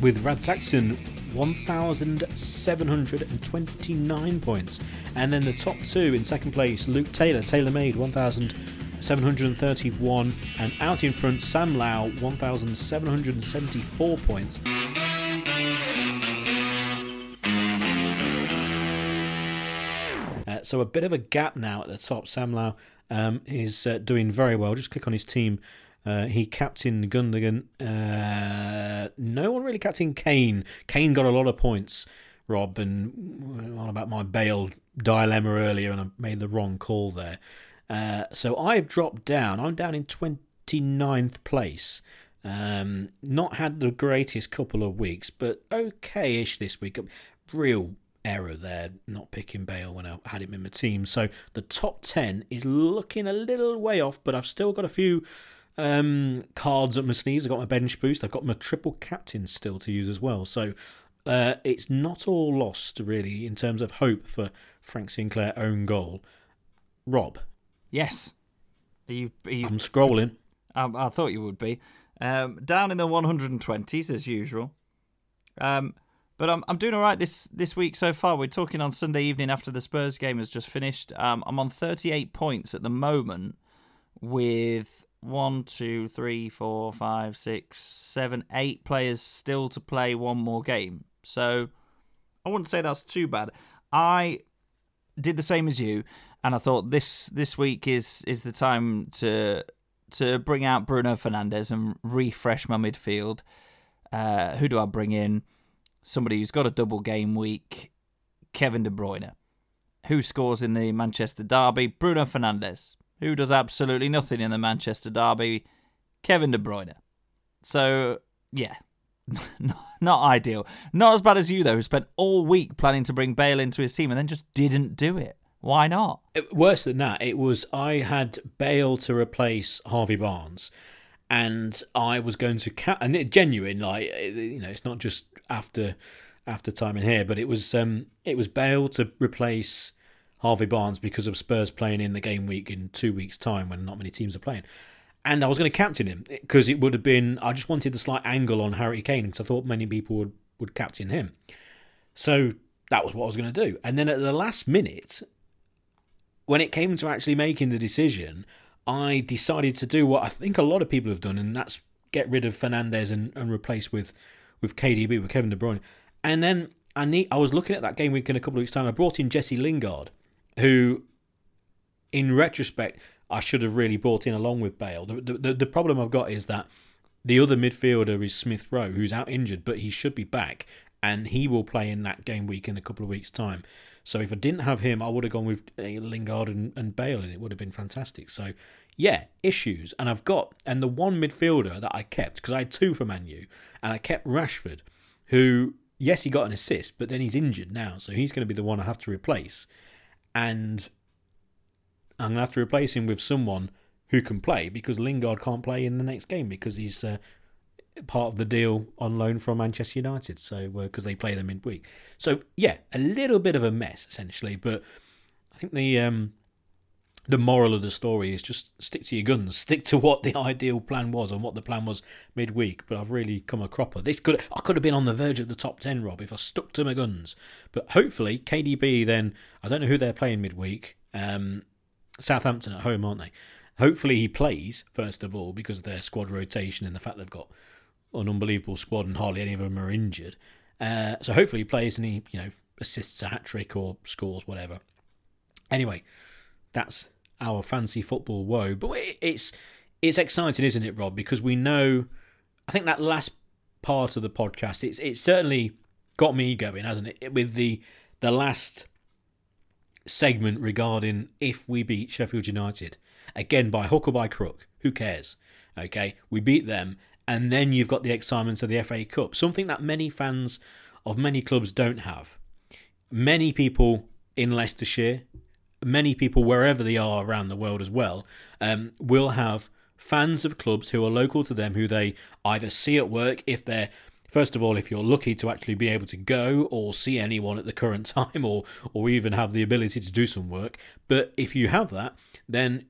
with Rad Saxon 1,729 points. And then the top two in second place Luke Taylor, Taylor Made 1,731. And out in front Sam Lau 1,774 points. Uh, so a bit of a gap now at the top. Sam Lau um, is uh, doing very well. Just click on his team. Uh, he captained Gundogan. Uh, no one really captained Kane. Kane got a lot of points, Rob, and on about my Bale dilemma earlier, and I made the wrong call there. Uh, so I've dropped down. I'm down in 29th place. Um, not had the greatest couple of weeks, but okay-ish this week. Real error there, not picking Bale when I had him in my team. So the top 10 is looking a little way off, but I've still got a few um, cards up my sleeves. I've got my bench boost. I've got my triple captain still to use as well. So uh, it's not all lost, really, in terms of hope for Frank Sinclair own goal. Rob, Yes. Are you, are you I'm scrolling. I, I thought you would be. Um, down in the 120s as usual. Um, but I'm I'm doing all right this this week so far. We're talking on Sunday evening after the Spurs game has just finished. Um, I'm on 38 points at the moment, with one, two, three, four, five, six, seven, eight players still to play one more game. So I wouldn't say that's too bad. I did the same as you, and I thought this this week is is the time to to bring out Bruno Fernandes and refresh my midfield. Uh, who do I bring in? Somebody who's got a double game week, Kevin De Bruyne. Who scores in the Manchester Derby? Bruno Fernandes. Who does absolutely nothing in the Manchester Derby? Kevin De Bruyne. So, yeah, (laughs) not ideal. Not as bad as you, though, who spent all week planning to bring Bale into his team and then just didn't do it. Why not? It- worse than that, it was I had Bale to replace Harvey Barnes, and I was going to ca- and it genuine like you know it's not just after after time in here, but it was um it was Bale to replace Harvey Barnes because of Spurs playing in the game week in two weeks' time when not many teams are playing. And I was going to captain him because it would have been. I just wanted the slight angle on Harry Kane because I thought many people would, would captain him. So that was what I was going to do. And then at the last minute, when it came to actually making the decision, I decided to do what I think a lot of people have done, and that's get rid of Fernandes and, and replace with with KDB with Kevin De Bruyne. And then I need I was looking at that game week in a couple of weeks' time. I brought in Jesse Lingard, who, in retrospect, I should have really brought in along with Bale. The the, the problem I've got is that the other midfielder is Smith Rowe, who's out injured, but he should be back, and he will play in that game week in a couple of weeks' time. So if I didn't have him, I would have gone with uh, Lingard and, and Bale, and it would have been fantastic. So yeah, issues, and I've got and the one midfielder that I kept because I had two for Manu, and I kept Rashford, who yes he got an assist, but then he's injured now, so he's going to be the one I have to replace, and I'm going to have to replace him with someone who can play because Lingard can't play in the next game because he's uh, part of the deal on loan from Manchester United. So because they play them midweek. So yeah, a little bit of a mess essentially, but I think the um, the moral of the story is just stick to your guns, stick to what the (laughs) ideal plan was and what the plan was midweek. But I've really come a cropper. This could I could have been on the verge of the top ten, Rob, if I stuck to my guns. But hopefully KDB then I don't know who they're playing midweek. Um, Southampton at home, aren't they? Hopefully he plays first of all because of their squad rotation and the fact they've got an unbelievable squad and hardly any of them are injured. Uh, so hopefully he plays and he you know assists a hat trick or scores whatever. Anyway, that's our fancy football woe. But it's it's exciting, isn't it, Rob? Because we know. I think that last part of the podcast, it's it's certainly got me going, hasn't it? With the the last segment regarding if we beat Sheffield United again by hook or by crook, who cares? Okay, we beat them, and then you've got the excitement of the FA Cup, something that many fans of many clubs don't have. Many people in Leicestershire, many people wherever they are around the world as well, um, will have fans of clubs who are local to them who they either see at work if they're first of all if you're lucky to actually be able to go or see anyone at the current (laughs) time or or even have the ability to do some work but if you have that then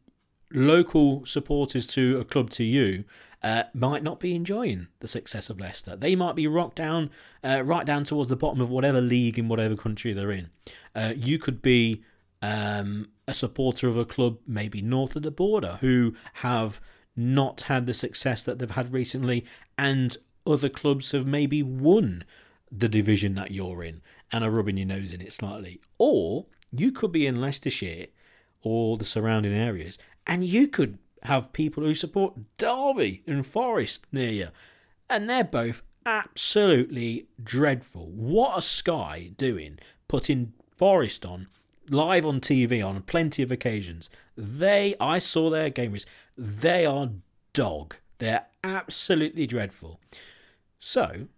local supporters to a club to you uh, might not be enjoying the success of Leicester. They might be rocked down, uh, right down towards the bottom of whatever league in whatever country they're in. Uh, you could be um, a supporter of a club maybe north of the border who have not had the success that they've had recently, and other clubs have maybe won the division that you're in and are rubbing your nose in it slightly. Or you could be in Leicestershire or the surrounding areas, and you could have people who support Derby and Forest near you, and they're both absolutely dreadful. What are Sky doing putting Forest on live on TV on plenty of occasions? They, I saw their game. They are dog. They're absolutely dreadful. So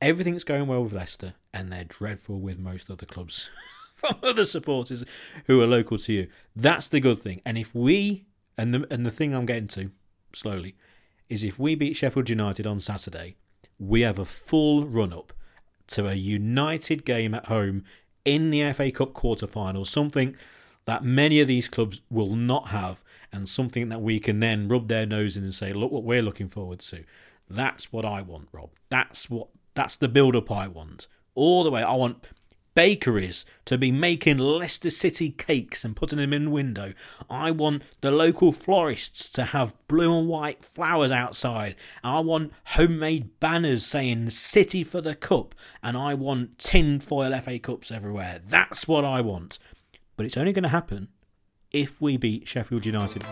everything's going well with Leicester, and they're dreadful with most other clubs (laughs) from other supporters who are local to you. That's the good thing. And if we and the and the thing I'm getting to, slowly, is if we beat Sheffield United on Saturday, we have a full run up to a United game at home in the FA Cup quarter-final, something that many of these clubs will not have, and something that we can then rub their nose in and say, look what we're looking forward to. That's what I want, Rob. That's what that's the build up I want. All the way. I want bakeries to be making Leicester City cakes and putting them in window. I want the local florists to have blue and white flowers outside. I want homemade banners saying City for the Cup. And I want tin foil FA Cups everywhere. That's what I want. But it's only going to happen if we beat Sheffield United.